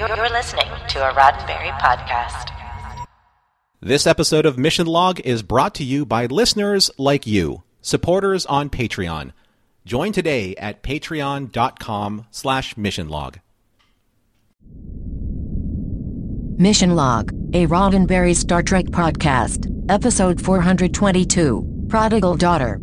You're listening to a Roddenberry podcast. This episode of Mission Log is brought to you by listeners like you, supporters on Patreon. Join today at patreon.com slash missionlog. Mission Log, a Roddenberry Star Trek podcast, episode 422, Prodigal Daughter.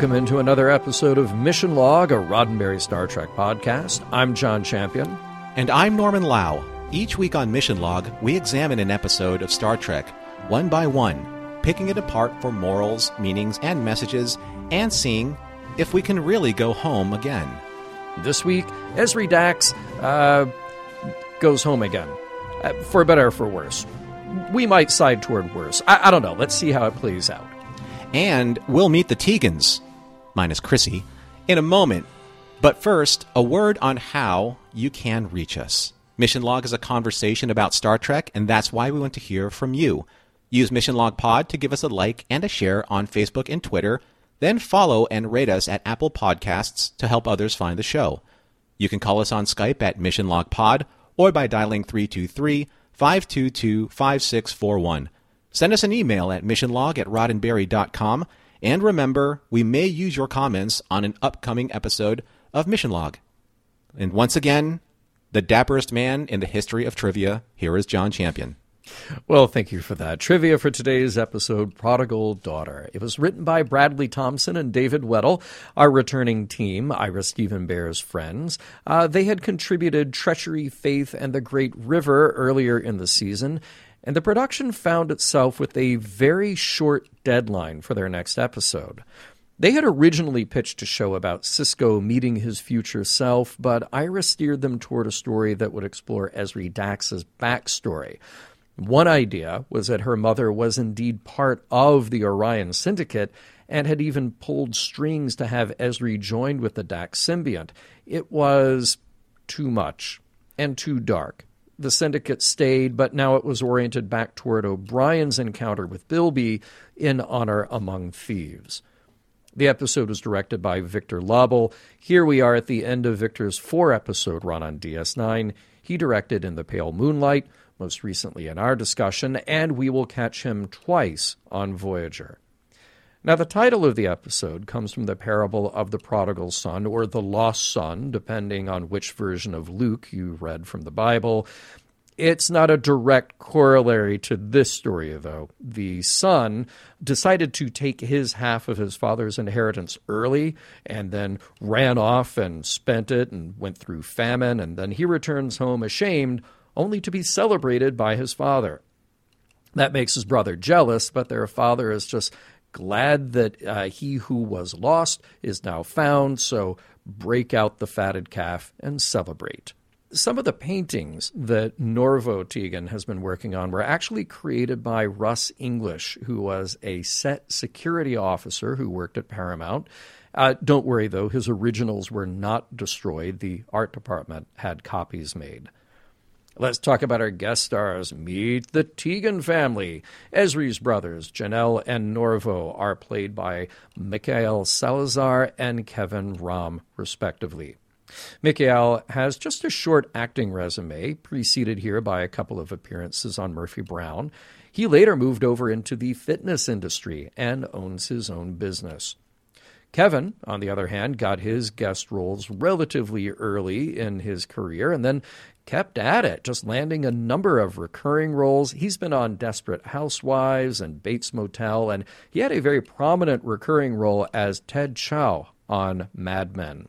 Welcome into another episode of Mission Log, a Roddenberry Star Trek podcast. I'm John Champion. And I'm Norman Lau. Each week on Mission Log, we examine an episode of Star Trek, one by one, picking it apart for morals, meanings, and messages, and seeing if we can really go home again. This week, Ezri Dax uh, goes home again, uh, for better or for worse. We might side toward worse. I, I don't know. Let's see how it plays out. And we'll meet the Tegans, minus Chrissy, in a moment. But first, a word on how you can reach us. Mission Log is a conversation about Star Trek, and that's why we want to hear from you. Use Mission Log Pod to give us a like and a share on Facebook and Twitter. Then follow and rate us at Apple Podcasts to help others find the show. You can call us on Skype at Mission Log Pod or by dialing 323 522 5641. Send us an email at missionlog at roddenberry.com. And remember, we may use your comments on an upcoming episode of Mission Log. And once again, the dapperest man in the history of trivia, here is John Champion. Well, thank you for that. Trivia for today's episode Prodigal Daughter. It was written by Bradley Thompson and David Weddle, our returning team, Ira Steven Behr's friends. Uh, they had contributed Treachery, Faith, and the Great River earlier in the season and the production found itself with a very short deadline for their next episode. They had originally pitched a show about Sisko meeting his future self, but Ira steered them toward a story that would explore Ezri Dax's backstory. One idea was that her mother was indeed part of the Orion Syndicate and had even pulled strings to have Ezri joined with the Dax symbiont. It was too much and too dark the syndicate stayed, but now it was oriented back toward O'Brien's encounter with Bilby in Honor Among Thieves. The episode was directed by Victor Lobl. Here we are at the end of Victor's four episode run on DS9. He directed In the Pale Moonlight, most recently in our discussion, and we will catch him twice on Voyager. Now, the title of the episode comes from the parable of the prodigal son or the lost son, depending on which version of Luke you read from the Bible. It's not a direct corollary to this story, though. The son decided to take his half of his father's inheritance early and then ran off and spent it and went through famine, and then he returns home ashamed, only to be celebrated by his father. That makes his brother jealous, but their father is just glad that uh, he who was lost is now found, so break out the fatted calf and celebrate. Some of the paintings that Norvo Tegan has been working on were actually created by Russ English, who was a set security officer who worked at Paramount. Uh, don't worry, though, his originals were not destroyed. The art department had copies made. Let's talk about our guest stars. Meet the Tegan family. Ezri's brothers, Janelle and Norvo, are played by Mikael Salazar and Kevin Rahm, respectively. Mikael has just a short acting resume, preceded here by a couple of appearances on Murphy Brown. He later moved over into the fitness industry and owns his own business. Kevin, on the other hand, got his guest roles relatively early in his career and then kept at it, just landing a number of recurring roles. He's been on Desperate Housewives and Bates Motel, and he had a very prominent recurring role as Ted Chaough on Mad Men.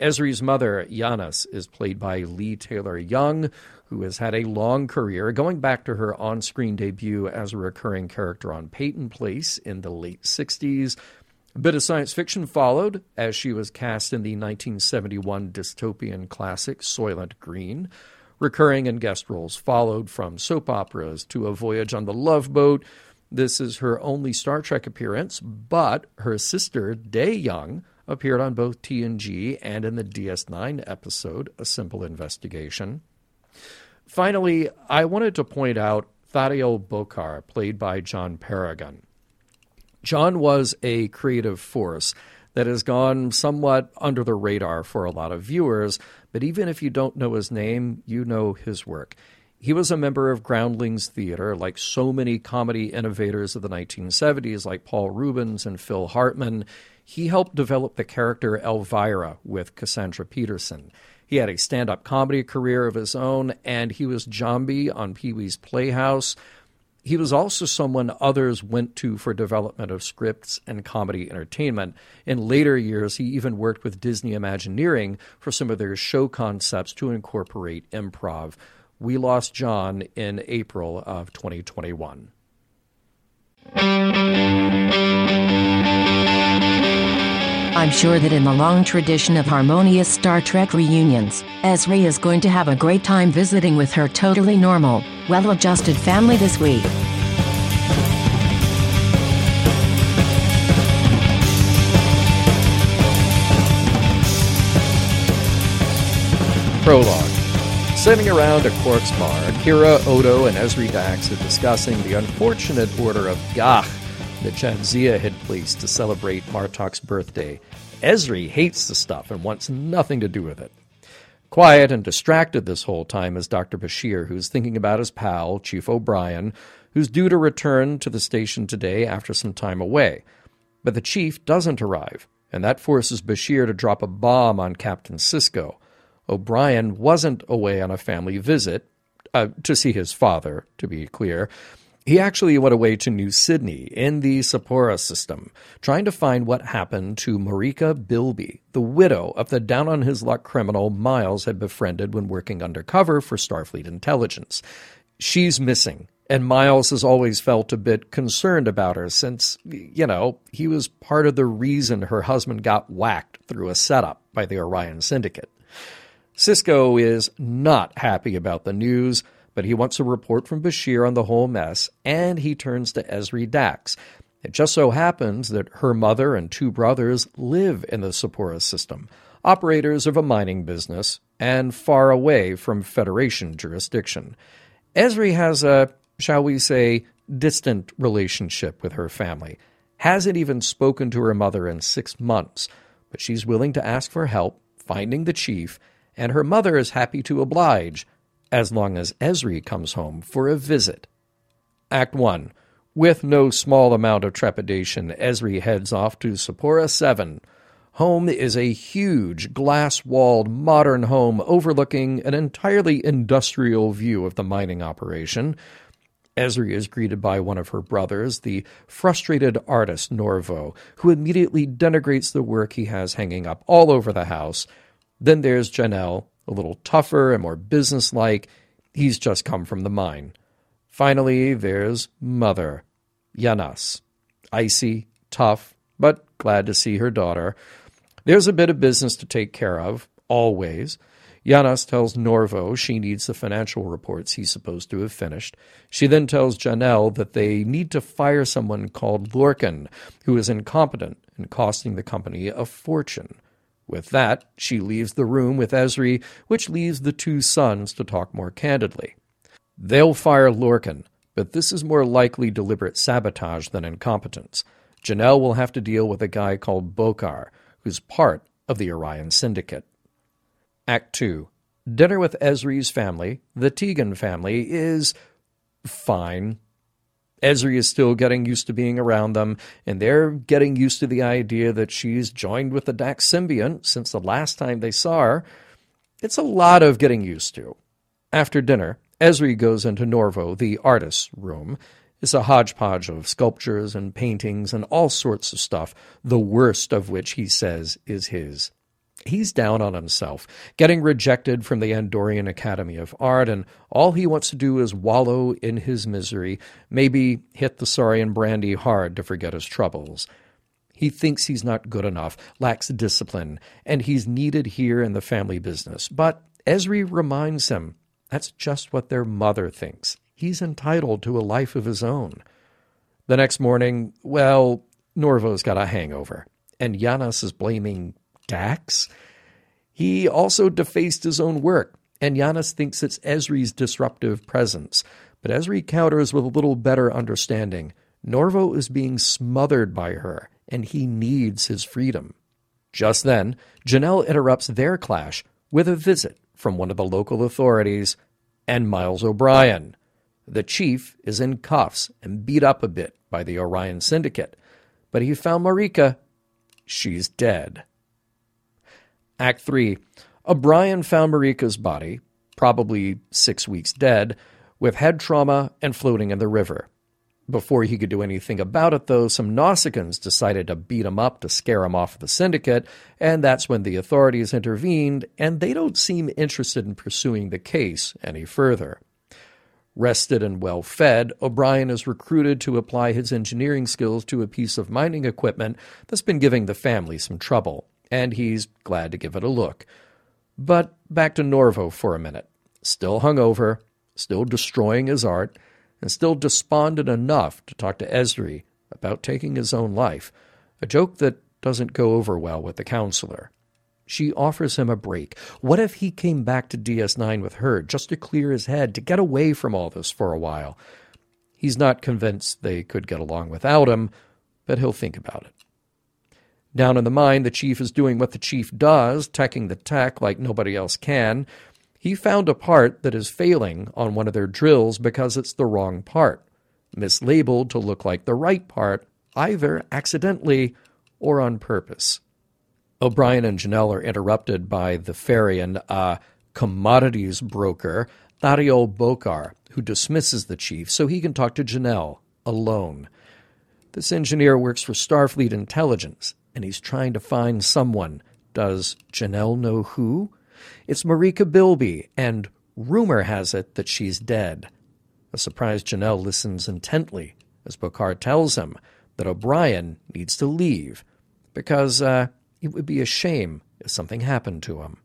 Ezri's mother, Janis, is played by Leigh Taylor Young, who has had a long career, going back to her on screen debut as a recurring character on Peyton Place in the late 60s, a bit of science fiction followed as she was cast in the 1971 dystopian classic Soylent Green. Recurring and guest roles followed from soap operas to A Voyage on the Love Boat. This is her only Star Trek appearance, but her sister, Dey Young, appeared on both TNG and in the DS9 episode, A Simple Investigation. Finally, I wanted to point out Thadiel Bokar, played by John Paragon. John was a creative force that has gone somewhat under the radar for a lot of viewers, but even if you don't know his name, you know his work. He was a member of Groundlings Theater, like so many comedy innovators of the 1970s, like Paul Reubens and Phil Hartman. He helped develop the character Elvira with Cassandra Peterson. He had a stand up comedy career of his own, and he was Jambi on Pee Wee's Playhouse. He was also someone others went to for development of scripts and comedy entertainment. In later years, he even worked with Disney Imagineering for some of their show concepts to incorporate improv. We lost John in April of 2021. I'm sure that in the long tradition of harmonious Star Trek reunions, Ezri is going to have a great time visiting with her totally normal, well adjusted family this week. Prologue. Sitting around a Quark's bar, Kira, Odo, and Ezri Dax are discussing the unfortunate order of Gagh that Jadzia had placed to celebrate Martok's birthday. Ezri hates the stuff and wants nothing to do with it. Quiet and distracted this whole time is Dr. Bashir, who's thinking about his pal, Chief O'Brien, who's due to return to the station today after some time away. But the chief doesn't arrive, and that forces Bashir to drop a bomb on Captain Sisko. O'Brien wasn't away on a family visit, uh, to see his father, to be clear, he actually went away to New Sydney in the Sappora system, trying to find what happened to Marika Bilby, the widow of the down on his luck criminal Miles had befriended when working undercover for Starfleet intelligence. She's missing, and Miles has always felt a bit concerned about her since, you know, he was part of the reason her husband got whacked through a setup by the Orion Syndicate. Sisko is not happy about the news but he wants a report from Bashir on the whole mess, and he turns to Ezri Dax. It just so happens that her mother and two brothers live in the Sappora system, operators of a mining business, and far away from Federation jurisdiction. Ezri has a, shall we say, distant relationship with her family. Hasn't even spoken to her mother in six months, but she's willing to ask for help finding the chief, and her mother is happy to oblige as long as Ezri comes home for a visit. Act 1. With no small amount of trepidation, Ezri heads off to Sappora 7. Home is a huge, glass walled, modern home overlooking an entirely industrial view of the mining operation. Ezri is greeted by one of her brothers, the frustrated artist Norvo, who immediately denigrates the work he has hanging up all over the house. Then there's Janelle, a little tougher and more businesslike. He's just come from the mine. Finally, there's Mother, Janas. Icy, tough, but glad to see her daughter. There's a bit of business to take care of, always. Janas tells Norvo she needs the financial reports he's supposed to have finished. She then tells Janelle that they need to fire someone called Lorkin, who is incompetent and costing the company a fortune. With that, she leaves the room with Ezri, which leaves the two sons to talk more candidly. They'll fire Lorcan, but this is more likely deliberate sabotage than incompetence. Janelle will have to deal with a guy called Bokar, who's part of the Orion Syndicate. Act 2. Dinner with Ezri's family, the Tegan family, is fine. Ezri is still getting used to being around them, and they're getting used to the idea that she's joined with the Dax symbiont since the last time they saw her. It's a lot of getting used to. After dinner, Ezri goes into Norvo, the artist's room. It's a hodgepodge of sculptures and paintings and all sorts of stuff, the worst of which he says is his. He's down on himself, getting rejected from the Andorian Academy of Art, and all he wants to do is wallow in his misery, maybe hit the Saurian brandy hard to forget his troubles. He thinks he's not good enough, lacks discipline, and he's needed here in the family business. But Ezri reminds him that's just what their mother thinks. He's entitled to a life of his own. The next morning, well, Norvo's got a hangover. and Janos is blaming Dax. He also defaced his own work, and Janos thinks it's Ezri's disruptive presence. But Ezri counters with a little better understanding. Norvo is being smothered by her, and he needs his freedom. Just then, Janelle interrupts their clash with a visit from one of the local authorities and Miles O'Brien. The chief is in cuffs and beat up a bit by the Orion Syndicate, but he found Marika. She's dead. Act 3. O'Brien found Marika's body, probably six weeks dead, with head trauma and floating in the river. Before he could do anything about it, though, some Nausicaans decided to beat him up to scare him off the syndicate, and that's when the authorities intervened, and they don't seem interested in pursuing the case any further. Rested and well fed, O'Brien is recruited to apply his engineering skills to a piece of mining equipment that's been giving the family some trouble, and he's glad to give it a look. But back to Norvo for a minute. Still hungover, still destroying his art, and still despondent enough to talk to Ezri about taking his own life, a joke that doesn't go over well with the counselor. She offers him a break. What if he came back to DS9 with her just to clear his head, to get away from all this for a while? He's not convinced they could get along without him, but he'll think about it. Down in the mine, the chief is doing what the chief does, teching the tech like nobody else can, he found a part that is failing on one of their drills because it's the wrong part, mislabeled to look like the right part, either accidentally or on purpose. O'Brien and Janelle are interrupted by the Ferian, a commodities broker, Dario Bokar, who dismisses the chief so he can talk to Janelle alone. This engineer works for Starfleet Intelligence, and he's trying to find someone. Does Janelle know who? It's Marika Bilby, and rumor has it that she's dead. A surprised Janelle listens intently as Bokar tells him that O'Brien needs to leave because uh, it would be a shame if something happened to him.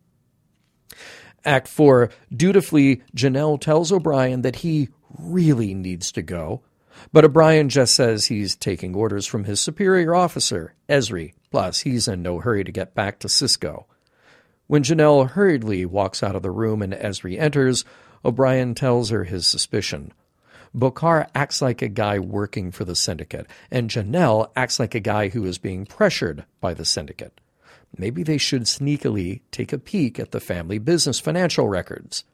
Act 4 Dutifully, Janelle tells O'Brien that he really needs to go, but O'Brien just says he's taking orders from his superior officer, Ezri, plus he's in no hurry to get back to Sisko. When Janelle hurriedly walks out of the room and Ezri enters, O'Brien tells her his suspicion. Bokar acts like a guy working for the syndicate, and Janelle acts like a guy who is being pressured by the syndicate. Maybe they should sneakily take a peek at the family business financial records.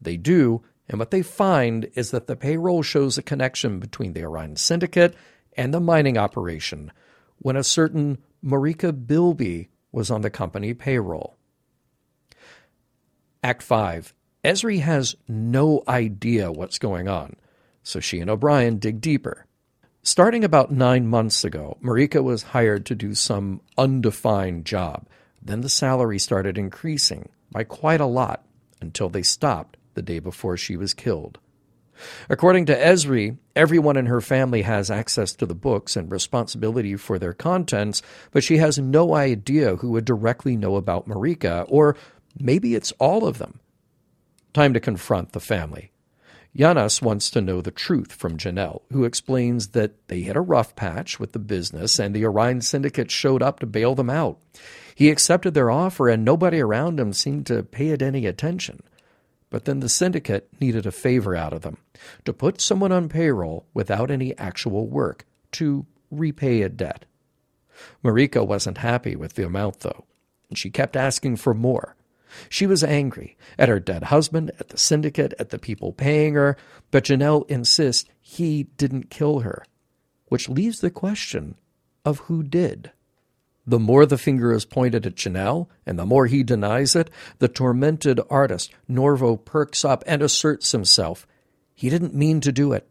They do, and what they find is that the payroll shows a connection between the Orion Syndicate and the mining operation when a certain Marika Bilby was on the company payroll. Act 5. Ezri has no idea what's going on, so she and O'Brien dig deeper. Starting about nine months ago, Marika was hired to do some undefined job. Then the salary started increasing by quite a lot until they stopped the day before she was killed. According to Ezri, everyone in her family has access to the books and responsibility for their contents, but she has no idea who would directly know about Marika or Maybe it's all of them. Time to confront the family. Janos wants to know the truth from Janelle, who explains that they hit a rough patch with the business and the Orion Syndicate showed up to bail them out. He accepted their offer and nobody around him seemed to pay it any attention. But then the syndicate needed a favor out of them to put someone on payroll without any actual work, to repay a debt. Marika wasn't happy with the amount, though, and she kept asking for more. She was angry at her dead husband, at the syndicate, at the people paying her, but Janelle insists he didn't kill her, which leaves the question of who did. The more the finger is pointed at Janelle, and the more he denies it, the tormented artist, Norvo, perks up and asserts himself. He didn't mean to do it.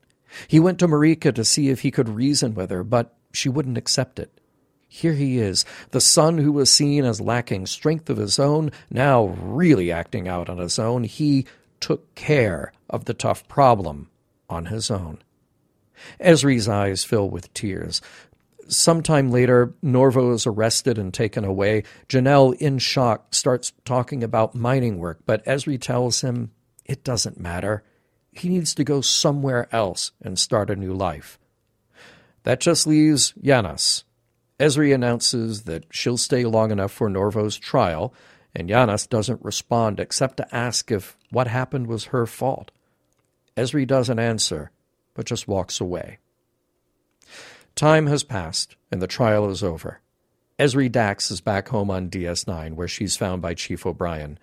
He went to Marika to see if he could reason with her, but she wouldn't accept it. Here he is, the son who was seen as lacking strength of his own, now really acting out on his own. He took care of the tough problem on his own. Ezri's eyes fill with tears. Sometime later, Norvo is arrested and taken away. Janelle, in shock, starts talking about mining work, but Ezri tells him it doesn't matter. He needs to go somewhere else and start a new life. That just leaves Janos, Ezri announces that she'll stay long enough for Norvo's trial, and Janas doesn't respond except to ask if what happened was her fault. Ezri doesn't answer, but just walks away. Time has passed, and the trial is over. Ezri Dax is back home on DS9, where she's found by Chief O'Brien.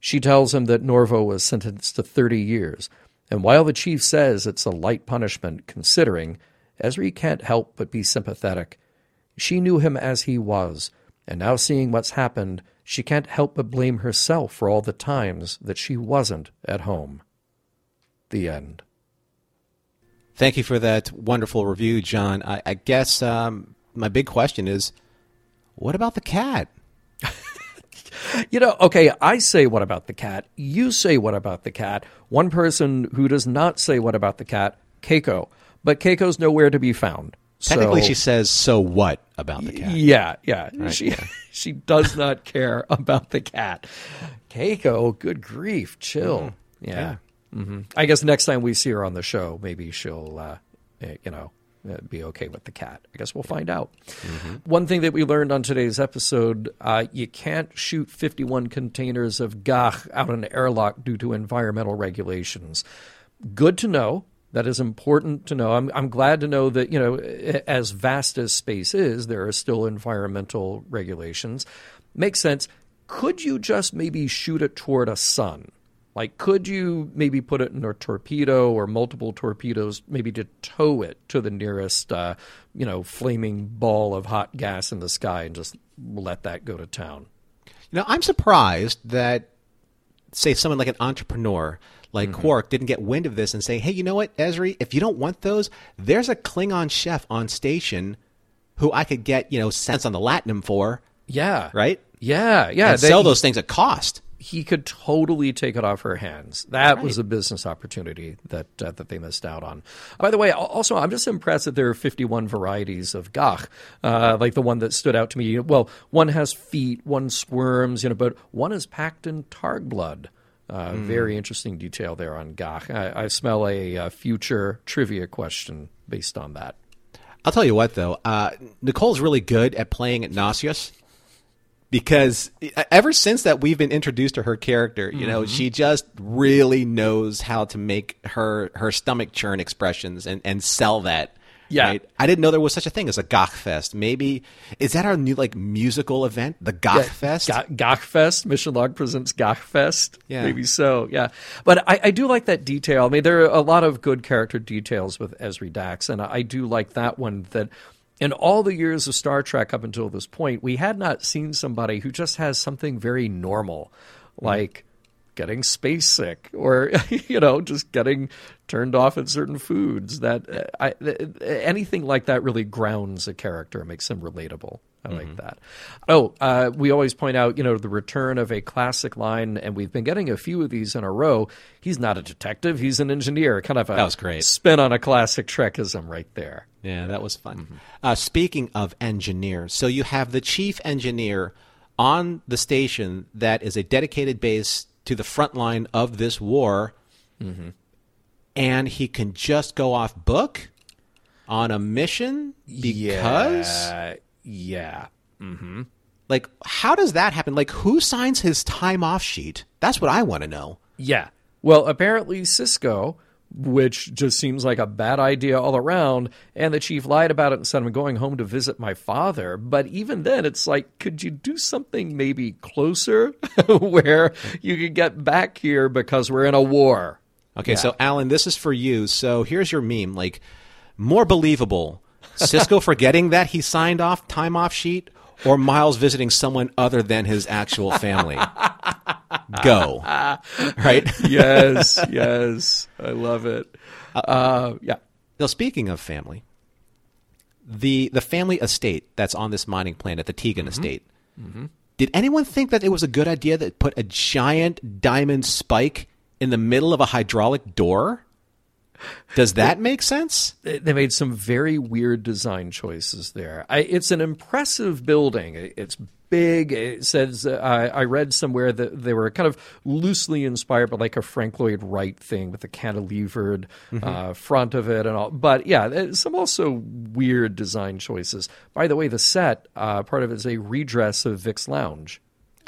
She tells him that Norvo was sentenced to 30 years, and while the chief says it's a light punishment considering, Ezri can't help but be sympathetic. She knew him as he was, and now seeing what's happened, she can't help but blame herself for all the times that she wasn't at home. The end. Thank you for that wonderful review, John. I, I guess um, my big question is what about the cat? You know, okay, I say what about the cat. You say what about the cat. One person who does not say what about the cat, Keiko. But Keiko's nowhere to be found. Technically, So- she says, so what about the cat? Yeah, yeah. Right, she yeah. she does not care about the cat. Keiko, good grief, chill. Yeah. Hmm I guess next time we see her on the show, maybe she'll, uh, eh, you know, uh, be okay with the cat. I guess we'll find out. One thing that we learned on today's episode: uh, you can't shoot 51 containers of gagh out an airlock due to environmental regulations. Good to know. That is important to know. I'm, I'm glad to know that, you know, as vast as space is, there are still environmental regulations. Makes sense. Could you just maybe shoot it toward a sun? Like, could you maybe put it in a torpedo or multiple torpedoes, maybe to tow it to the nearest, uh, you know, flaming ball of hot gas in the sky and just let that go to town? You know, I'm surprised that, say, someone like an entrepreneur like Quark didn't get wind of this and say, hey, you know what, Ezri, if you don't want those, there's a Klingon chef on station who I could get, you know, cents on the Latinum for, Yeah. right? Yeah. Yeah. they- sell those things at cost. He could totally take it off her hands. That was a business opportunity that uh, that they missed out on. By the way, also I'm just impressed that there are 51 varieties of gagh, uh, like the one that stood out to me. Well, one has feet, one squirms, you know, but one is packed in targ blood. Uh, Very interesting detail there on gagh. I, I smell a, uh future trivia question based on that. I'll tell you what, though, uh, Nicole's really good at playing at nauseous because ever since that we've been introduced to her character, you know, Mm-hmm. she just really knows how to make her her stomach churn expressions and and sell that. Yeah. right? I didn't know there was such a thing as a Gagh Fest. Maybe is that our new like musical event, the Gagh Fest? Ga- Gagh Fest. Mission Log presents Gagh Fest. Yeah. Maybe so, yeah. But I, I do like that detail. I mean, there are a lot of good character details with Ezri Dax, and I do like that one that in all the years of Star Trek up until this point, we had not seen somebody who just has something very normal, like getting space sick or you know just getting turned off at certain foods that uh, I, th- anything like that really grounds a character makes him relatable i like that. Oh uh, we always point out you know the return of a classic line and we've been getting a few of these in a row. He's not a detective he's an engineer kind of a That was great. spin on a classic trekism right there. Yeah, that was fun. Uh, speaking of engineers, so you have the chief engineer on the station that is a dedicated base to the front line of this war, and he can just go off book on a mission because, yeah yeah mm-hmm. like, how does that happen? Like, who signs his time off sheet? That's what I want to know. Yeah. Well, apparently Sisko, which just seems like a bad idea all around, and the chief lied about it and said, I'm going home to visit my father. But even then, it's like, could you do something maybe closer where you could get back here because we're in a war? Okay, so Alan, this is for you. So here's your meme. Like, more believable: Sisko forgetting that he signed off time off sheet, or Miles visiting someone other than his actual family. Go, right? Yes, yes. I love it. Uh, uh yeah. Now, speaking of family, the the family estate that's on this mining planet, at the Tegan mm-hmm. estate. Mm-hmm. Did anyone think that it was a good idea that put a giant diamond spike in the middle of a hydraulic door? Does that make sense? They made some very weird design choices there. I, it's an impressive building. It's big. It says uh, I, I read somewhere that they were kind of loosely inspired by like a Frank Lloyd Wright thing with the cantilevered uh, front of it and all. But yeah, some also weird design choices. By the way, the set uh, part of it is a redress of Vic's Lounge.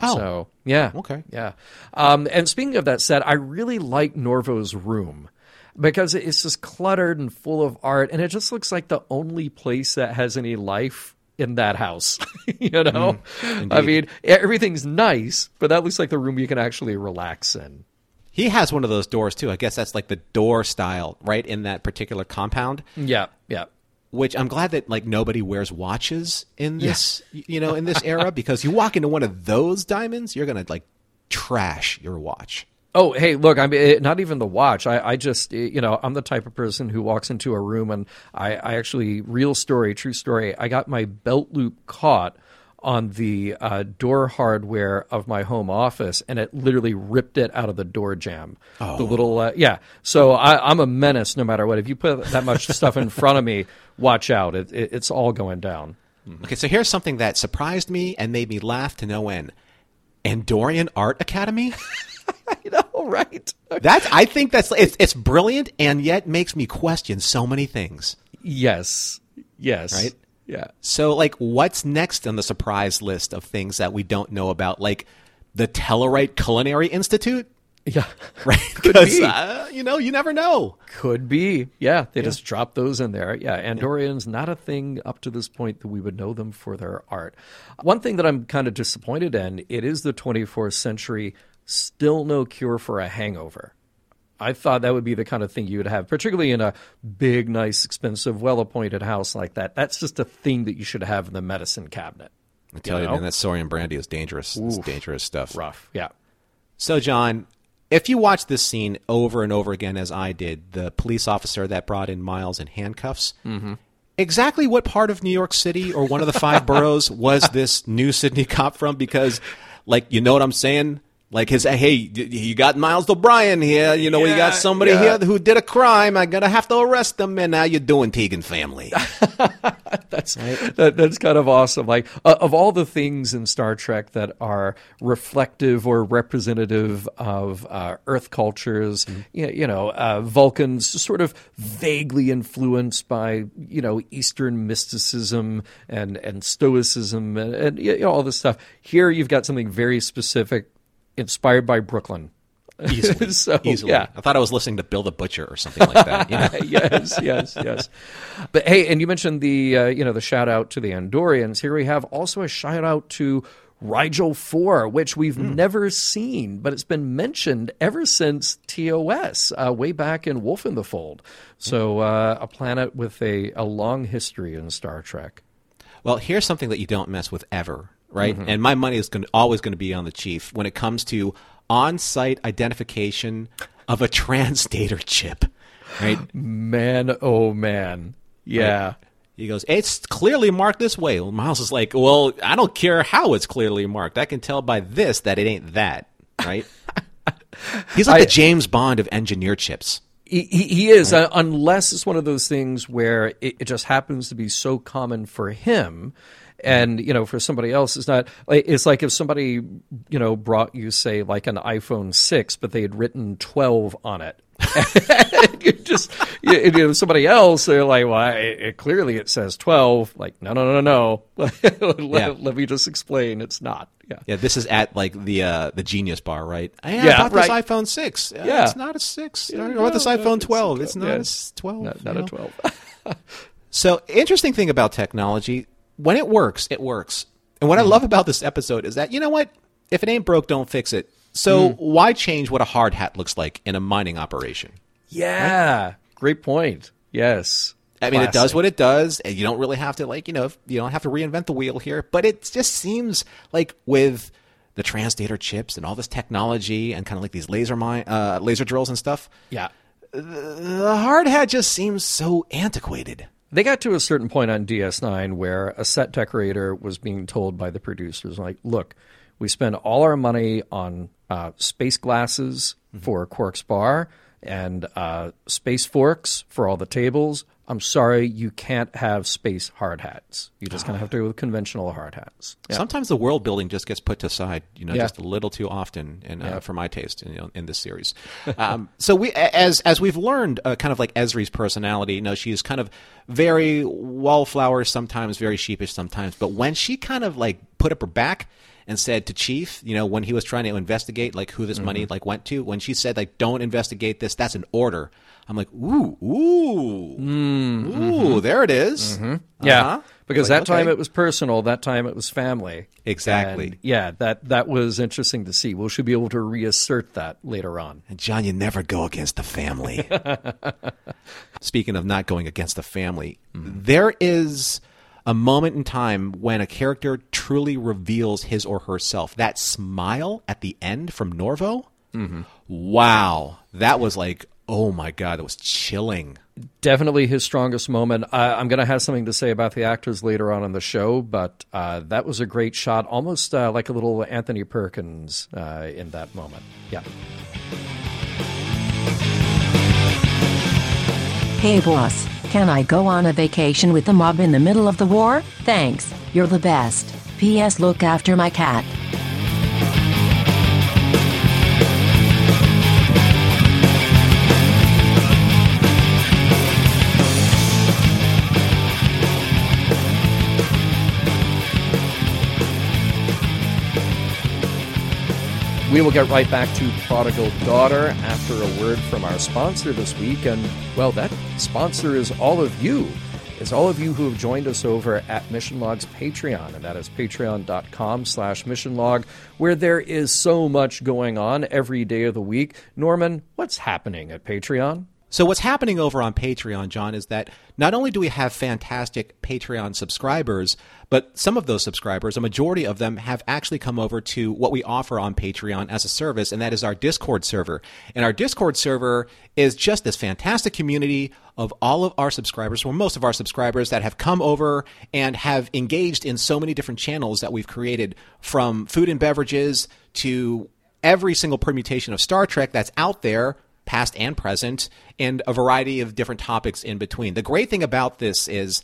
Oh. so yeah, Okay. yeah. Um, and speaking of that set, I really like Norvo's room because it's just cluttered and full of art, and it just looks like the only place that has any life in that house. you know, mm, I mean, everything's nice, but that looks like the room you can actually relax in. He has one of those doors too. I guess that's like the door style, right, in that particular compound. Yeah, yeah. Which I'm glad that like nobody wears watches in this, y- you know, in this era because you walk into one of those diamonds, you're gonna like trash your watch. Oh, hey, look, I mean, it, not even the watch. I, I just, eh, you know, I'm the type of person who walks into a room and I, I actually, real story, true story, I got my belt loop caught on the uh, door hardware of my home office and it literally ripped it out of the door jam. The little, uh, yeah. So I, I'm a menace no matter what. If you put that much stuff in front of me, watch out. It, it, it's all going down. Okay, so here's something that surprised me and made me laugh to no end. Andorian Art Academy? You know, right? That's I think that's it's it's brilliant and yet makes me question so many things. Yes. Yes. Right? Yeah. So like what's next on the surprise list of things that we don't know about like the Tellarite Culinary Institute? Yeah. Right? Could 'Cause, be. uh, you know, you never know. Could be. Yeah, they just dropped those in there. Yeah, Andorians, not a thing up to this point that we would know them for their art. One thing that I'm kind of disappointed in, it is the 24th century, still no cure for a hangover. I thought that would be the kind of thing you would have, particularly in a big, nice, expensive, well appointed house like that. That's just a thing that you should have in the medicine cabinet. I tell you, know? man, that Saurian brandy is dangerous. It's dangerous stuff. Rough. Yeah. So, John, if you watch this scene over and over again, as I did, the police officer that brought in Miles in handcuffs, mm-hmm. exactly what part of New York City or one of the five boroughs was this new Sydney cop from? Because, like, you know what I'm saying? Like his, hey, you got Miles O'Brien here. You know, you got somebody yeah. here who did a crime. I'm gonna have to arrest them, and now you're doing Tegan family. That's that, that's kind of awesome. Like uh, of all the things in Star Trek that are reflective or representative of uh, Earth cultures, you, you know, uh, Vulcans sort of vaguely influenced by you know Eastern mysticism and and Stoicism and, and you know, all this stuff. Here you've got something very specific, inspired by Brooklyn. Easily, so, easily. yeah. I thought I was listening to Bill the Butcher or something like that. You know? yes, yes, yes. But hey, and you mentioned the uh, you know the shout out to the Andorians. Here we have also a shout out to Rigel Four, which we've never seen, but it's been mentioned ever since TOS, uh, way back in Wolf in the Fold. So uh, a planet with a, a long history in Star Trek. Well, here's something that you don't mess with ever, right? And my money is going always going to be on the chief when it comes to on-site identification of a transdater chip, right? Man, oh man, yeah. He goes, "It's clearly marked this way." Well, Miles is like, "Well, I don't care how it's clearly marked. I can tell by this that it ain't that." Right? He's like I- the James Bond of engineer chips. He, he is, uh, unless it's one of those things where it, it just happens to be so common for him, and you know, for somebody else, it's not. like- It's like if somebody you know brought you, say, like an iPhone six, but they had written twelve on it. you just you, know, somebody else, they're like, well, it, it, clearly it says twelve. Like, no, no, no, no, no. let, Yeah. let me just explain. It's not. Yeah. Yeah, this is at like the uh, the Genius Bar, right? Hey, I Yeah, bought this iPhone six. Uh, Yeah. it's not a six. Yeah, I bought this no, no, iPhone it's- twelve. It's not yeah. a s- twelve. Not, not a twelve. So, interesting thing about technology, when it works, it works. And what I love about this episode is that, you know what? If it ain't broke, don't fix it. So, why change what a hard hat looks like in a mining operation? Yeah. Great point. Yes. I mean, it does what it does, and you don't really have to, like, you know, you don't have to reinvent the wheel here. But it just seems like with the transdater chips and all this technology and kind of like these laser mine, uh, laser drills and stuff, Yeah. the hard hat just seems so antiquated. They got to a certain point on DS9 where a set decorator was being told by the producers, like, look, we spend all our money on uh, space glasses for Quark's Bar, and uh, space forks for all the tables. I'm sorry, you can't have space hard hats. You just kind of have to go with conventional hard hats. Yeah. Sometimes the world building just gets put to side, you know, Yeah. just a little too often, and uh, for my taste, you know, in this series. um, so we, as as we've learned, uh, kind of like Ezri's personality, you know, she's kind of very wallflower, sometimes very sheepish, sometimes. But when she kind of like put up her back and said to Chief, you know, when he was trying to investigate like who this money mm-hmm. like went to, when she said like don't investigate this, that's an order. I'm like, ooh, ooh, mm-hmm. ooh, there it is. Mm-hmm. Uh-huh. Yeah, Uh-huh. because Like, that time it was personal. That time it was family. Exactly. And, yeah, that that was interesting to see. We should be able to reassert that later on. And John, you never go against the family. Speaking of not going against the family, there is a moment in time when a character truly reveals his or herself. That smile at the end from Norvo. Wow, that was like, oh my god, that was chilling. Definitely his strongest moment. I, I'm going to have something to say about the actors later on in the show, but uh, that was a great shot, almost uh, like a little Anthony Perkins uh, in that moment. Yeah. Hey boss, can I go on a vacation with the mob in the middle of the war? Thanks, you're the best. P.S. Look after my cat. We will get right back to Prodigal Daughter after a word from our sponsor this week. And, well, that sponsor is all of you. It's all of you who have joined us over at Mission Log's Patreon, and that is patreon.com slash missionlog, where there is so much going on every day of the week. Norman, what's happening at Patreon? So what's happening over on Patreon, John, is that not only do we have fantastic Patreon subscribers, but some of those subscribers, a majority of them, have actually come over to what we offer on Patreon as a service, and that is our Discord server. And our Discord server is just this fantastic community of all of our subscribers, well, most of our subscribers that have come over and have engaged in so many different channels that we've created from food and beverages to every single permutation of Star Trek that's out there past and present, and a variety of different topics in between. The great thing about this is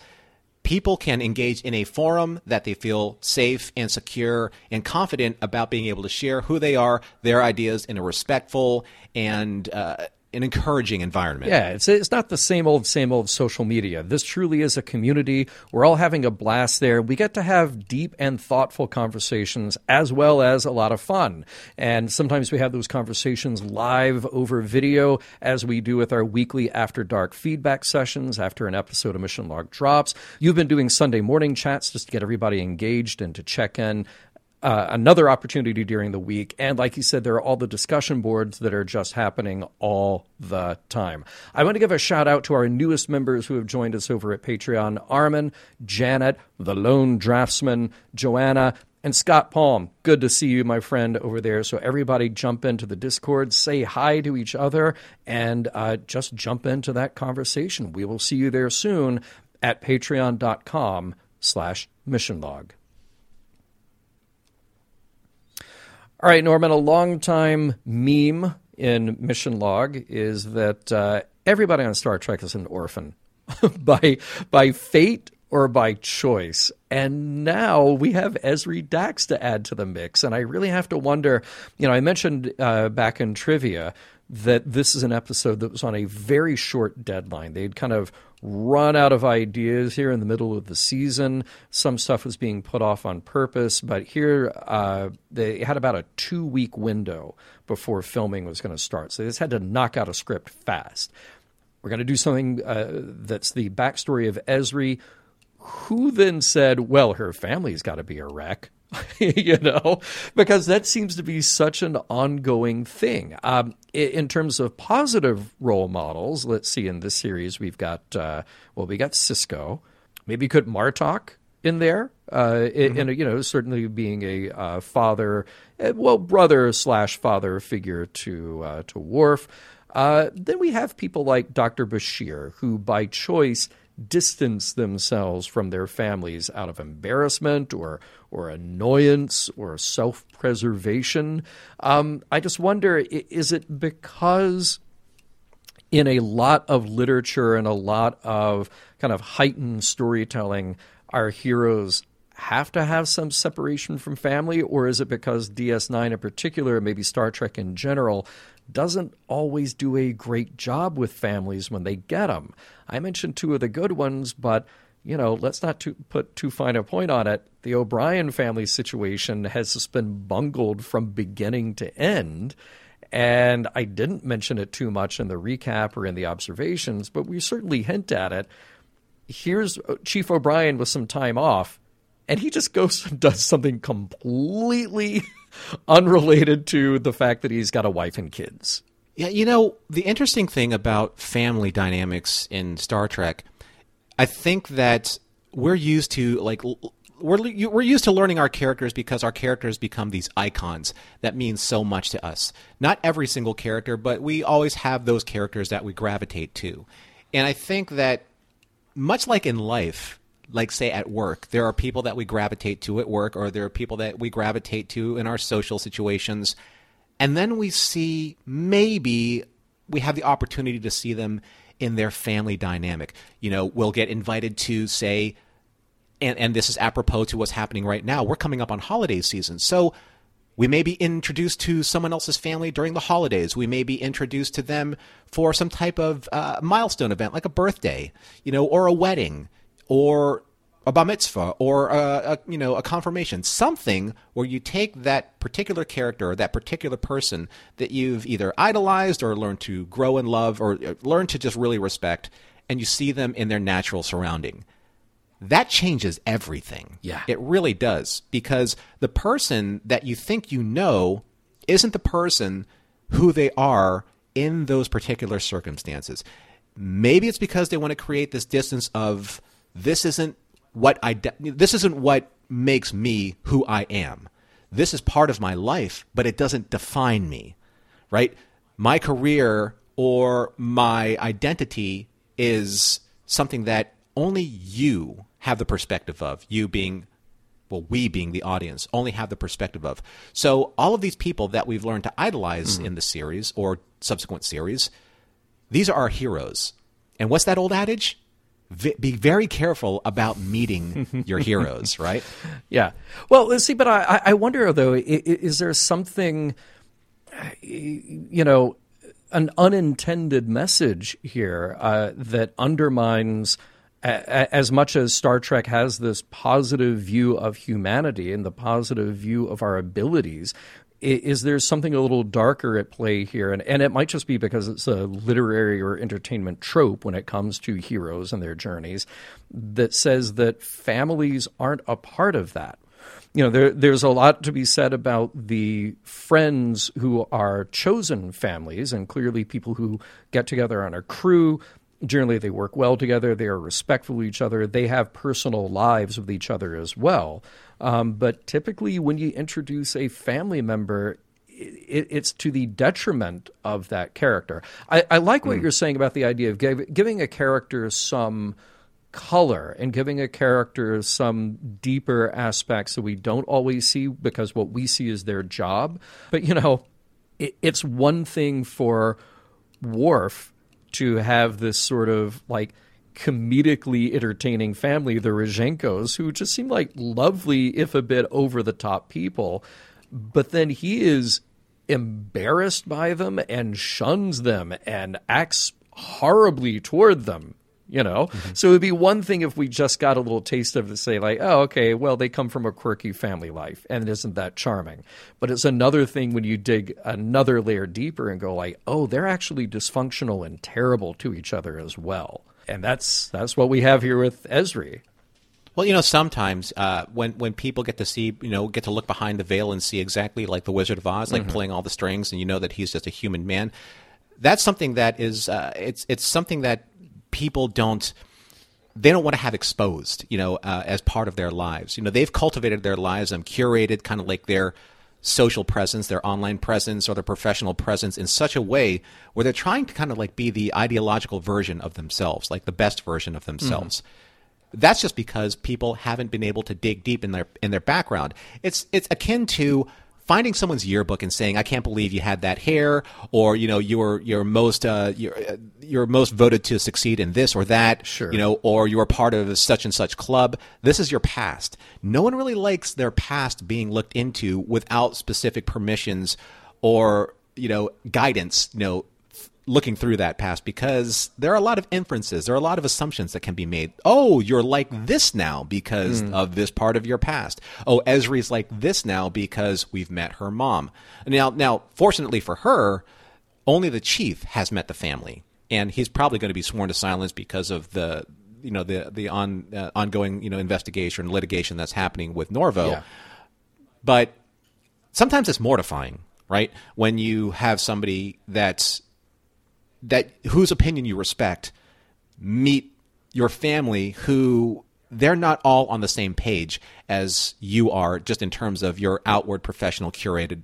people can engage in a forum that they feel safe and secure and confident about being able to share who they are, their ideas in a respectful and uh, an encouraging environment. Yeah, it's it's not the same old same old social media. This truly is a community. We're all having a blast there. We get to have deep and thoughtful conversations as well as a lot of fun. And sometimes we have those conversations live over video as we do with our weekly after dark feedback sessions after an episode of Mission Log drops. You've been doing Sunday morning chats just to get everybody engaged and to check in uh, another opportunity during the week. And like you said, there are all the discussion boards that are just happening all the time. I want to give a shout out to our newest members who have joined us over at Patreon Armin, Janet, the lone draftsman, Joanna, and Scott Palm. Good to see you, my friend, over there. So everybody jump into the Discord, say hi to each other, and uh, just jump into that conversation. We will see you there soon at patreon.com slash missionlog. All right, Norman, a longtime meme in Mission Log is that uh, everybody on Star Trek is an orphan by by fate or by choice. And now we have Ezri Dax to add to the mix. And I really have to wonder, you know, I mentioned uh, back in trivia that this is an episode that was on a very short deadline. They'd kind of run out of ideas here in the middle of the season. Some stuff was being put off on purpose, but here uh, they had about a two week window before filming was going to start. So they just had to knock out a script fast. We're going to do something uh, that's the backstory of Ezri, who then said, well, her family's got to be a wreck. you know, because that seems to be such an ongoing thing. Um, in terms of positive role models, let's see, in this series, we've got, uh, well, we got Sisko. Maybe you could Martok in there, uh, i- and, you know, certainly being a uh, father, uh, well, brother slash father figure to, uh, to Worf. Uh, then we have people like Dr. Bashir, who by choice distance themselves from their families out of embarrassment or or annoyance or self-preservation. Um, I just wonder: is it because in a lot of literature and a lot of kind of heightened storytelling, our heroes have to have some separation from family, or is it because DS9 in particular, maybe Star Trek in general, doesn't always do a great job with families when they get them? I mentioned two of the good ones, but you know, let's not too, put too fine a point on it. The O'Brien family situation has just been bungled from beginning to end. And I didn't mention it too much in the recap or in the observations, but we certainly hint at it. Here's uh, Chief O'Brien with some time off, and he just goes and does something completely unrelated to the fact that he's got a wife and kids. Yeah, you know, the interesting thing about family dynamics in Star Trek, I think that we're used to like we're we're used to learning our characters because our characters become these icons that mean so much to us. Not every single character, but we always have those characters that we gravitate to. And I think that much like in life, like say at work, there are people that we gravitate to at work or there are people that we gravitate to in our social situations. And then we see maybe we have the opportunity to see them in their family dynamic. You know, we'll get invited to say and, and this is apropos to what's happening right now. We're coming up on holiday season. So we may be introduced to someone else's family during the holidays. We may be introduced to them for some type of uh, milestone event, like a birthday, you know, or a wedding, or a bar mitzvah, or a, a, you know a confirmation. Something where you take that particular character or that particular person that you've either idolized or learned to grow and love, or uh, learn to just really respect, and you see them in their natural surrounding that changes everything. Yeah. It really does. Because the person that you think you know isn't the person who they are in those particular circumstances. Maybe it's because they want to create this distance of this isn't what I de- this isn't what makes me who I am. This is part of my life, but it doesn't define me. Right? My career or my identity is something that only you have the perspective of, you being well, we being the audience only have the perspective of. So all of these people that we've learned to idolize mm-hmm. in the series or subsequent series, these are our heroes. And what's that old adage? V- be very careful about meeting your heroes, right? Yeah. Well, let's see. But I, I wonder though, is there something, you know, an unintended message here uh, that undermines as much as Star Trek has this positive view of humanity and the positive view of our abilities, is there something a little darker at play here? And, and it might just be because it's a literary or entertainment trope when it comes to heroes and their journeys that says that families aren't a part of that. You know, there, there's a lot to be said about the friends who are chosen families, and clearly people who get together on a crew, generally they work well together. They are respectful of each other. They have personal lives with each other as well. Um, but typically when you introduce a family member it, it's to the detriment of that character. I, I like what mm. you're saying about the idea of give, giving a character some color and giving a character some deeper aspects that we don't always see because what we see is their job. But you know it, it's one thing for Worf to have this sort of like comedically entertaining family, the Rozhenkos, who just seem like lovely, if a bit over the top people. But then he is embarrassed by them and shuns them and acts horribly toward them you know mm-hmm. so it would be one thing if we just got a little taste of it say like oh okay well they come from a quirky family life and isn't that charming but it's another thing when you dig another layer deeper and go like oh they're actually dysfunctional and terrible to each other as well and that's that's what we have here with Ezri well, you know, sometimes uh, when when people get to see, you know, get to look behind the veil and see exactly like the Wizard of Oz, like mm-hmm. pulling all the strings, and you know that he's just a human man. That's something that is uh, it's it's something that people don't they don't want to have exposed, you know, uh, as part of their lives. You know, they've cultivated their lives and curated kind of like their social presence, their online presence, or their professional presence in such a way where they're trying to kind of like be the ideological version of themselves, like the best version of themselves. Mm-hmm. That's just because people haven't been able to dig deep in their in their background. It's it's akin to finding someone's yearbook and saying, "I can't believe you had that hair," or you know, you're you're most uh, you're uh, you're most voted to succeed in this or that, Sure. you know, or you are part of such and such club. This is your past. No one really likes their past being looked into without specific permissions or you know guidance. You know, looking through that past because there are a lot of inferences, there are a lot of assumptions that can be made. Oh, you're like this now because of this part of your past. Oh, Ezri's like this now because we've met her mom. Now, now, fortunately for her, only the chief has met the family, and he's probably going to be sworn to silence because of the you know the the on uh, ongoing you know investigation and litigation that's happening with Norvo Yeah. but sometimes it's mortifying, right? When you have somebody that's that whose opinion you respect meet your family who they're not all on the same page as you are just in terms of your outward professional curated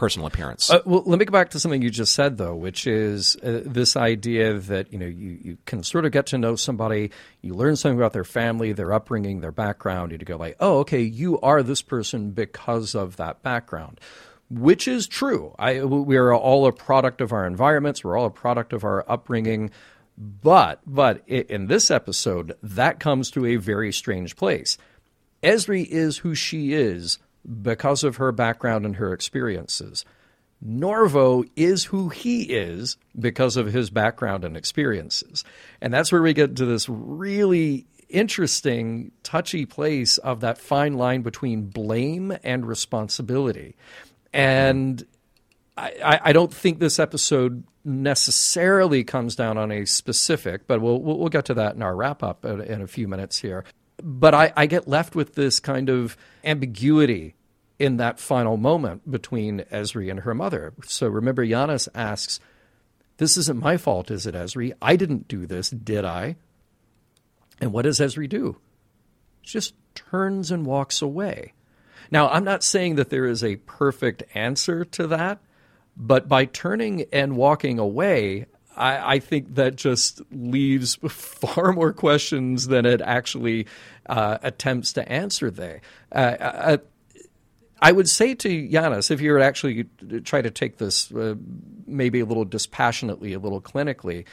personal appearance. Uh, well, let me go back to something you just said, though, which is uh, this idea that you know you, you can sort of get to know somebody, you learn something about their family, their upbringing, their background, and you go like, oh, okay, you are this person because of that background, which is true. I we are all a product of our environments. We're all a product of our upbringing. But but in this episode, that comes to a very strange place. Ezri is who she is because of her background and her experiences. Norvo is who he is because of his background and experiences. And that's where we get to this really interesting, touchy place of that fine line between blame and responsibility. And I, I- don't think this episode necessarily comes down on a specific, but we'll we'll, get to that in our wrap up in, in a few minutes here. But I, I get left with this kind of ambiguity in that final moment between Ezri and her mother. So remember, Yanas asks, "This isn't my fault, is it, Ezri? I didn't do this, did I?" And what does Ezri do? She just turns and walks away. Now, I'm not saying that there is a perfect answer to that, but by turning and walking away, I, I think that just leaves far more questions than it actually uh, attempts to answer there. Uh, uh, I would say to Yanas, if you were to actually try to take this uh, maybe a little dispassionately, a little clinically,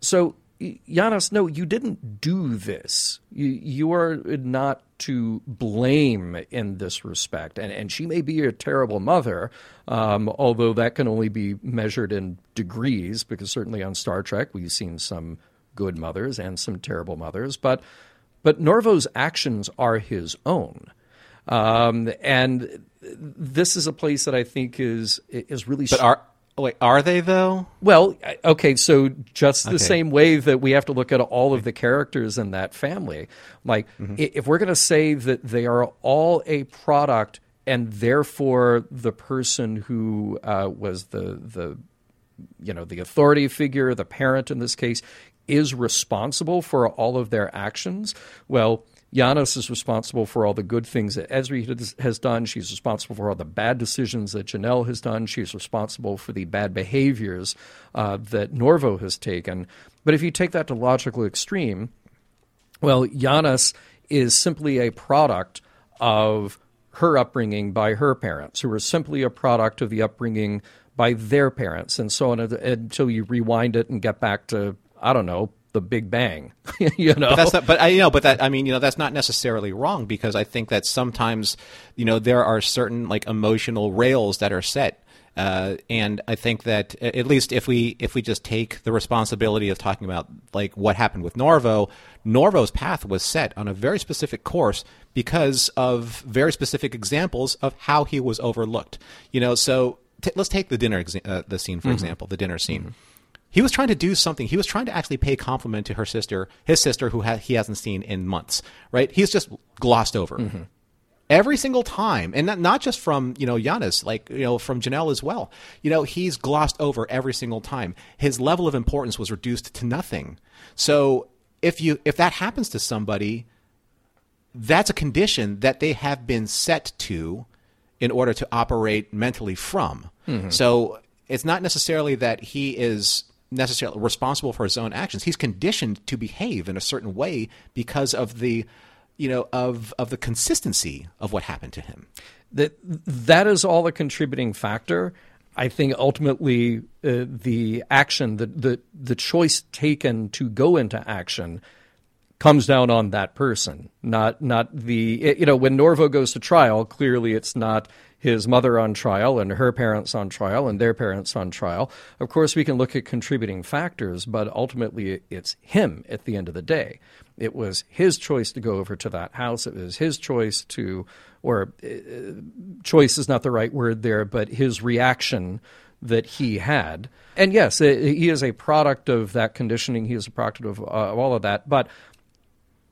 so, Yanas, no, you didn't do this. You, you are not to blame in this respect. And, and she may be a terrible mother, um, although that can only be measured in degrees, because certainly on Star Trek we've seen some good mothers and some terrible mothers. But, but Norvo's actions are his own. Um, and this is a place that I think is is really but are wait, are they though? well, okay, so just the Okay. same way that we have to look at all of the characters in that family, like Mm-hmm. if we're going to say that they are all a product and therefore the person who uh, was the the you know the authority figure, the parent in this case, is responsible for all of their actions. Well, Yanas is responsible for all the good things that Ezri has- done. She's responsible for all the bad decisions that Janelle has done. She's responsible for the bad behaviors uh, that Norvo has taken. But if you take that to logical extreme, well, Yanas is simply a product of her upbringing by her parents, who are simply a product of the upbringing by their parents, and so on until you rewind it and get back to, I don't know, the Big Bang. you know? But that's not, but I you know, but that I mean, you know, that's not necessarily wrong because I think that sometimes, you know, there are certain like emotional rails that are set. Uh, and I think that at least if we if we just take the responsibility of talking about like what happened with Norvo, Norvo's path was set on a very specific course because of very specific examples of how he was overlooked. You know, so t- let's take the dinner exa- uh, the scene for example, the dinner scene. He was trying to do something. He was trying to actually pay compliment to her sister, his sister, who ha- he hasn't seen in months. Right? He's just glossed over mm-hmm. every single time, and not, not just from you know Yanas, like you know from Janelle as well. You know he's glossed over every single time. His level of importance was reduced to nothing. So if you if that happens to somebody, that's a condition that they have been set to in order to operate mentally from. Mm-hmm. So it's not necessarily that he is necessarily responsible for his own actions. He's conditioned to behave in a certain way because of the you know, of of the consistency of what happened to him. That that is all a contributing factor. I think ultimately uh, the action, the, the the choice taken to go into action, comes down on that person, not not the you know when Norvo goes to trial. Clearly, it's not his mother on trial and her parents on trial and their parents on trial. Of course, we can look at contributing factors, but ultimately, it's him at the end of the day. It was his choice to go over to that house. It was his choice to, or uh, choice is not the right word there, but his reaction that he had. And yes, he is a product of that conditioning. He is a product of, uh, of all of that. But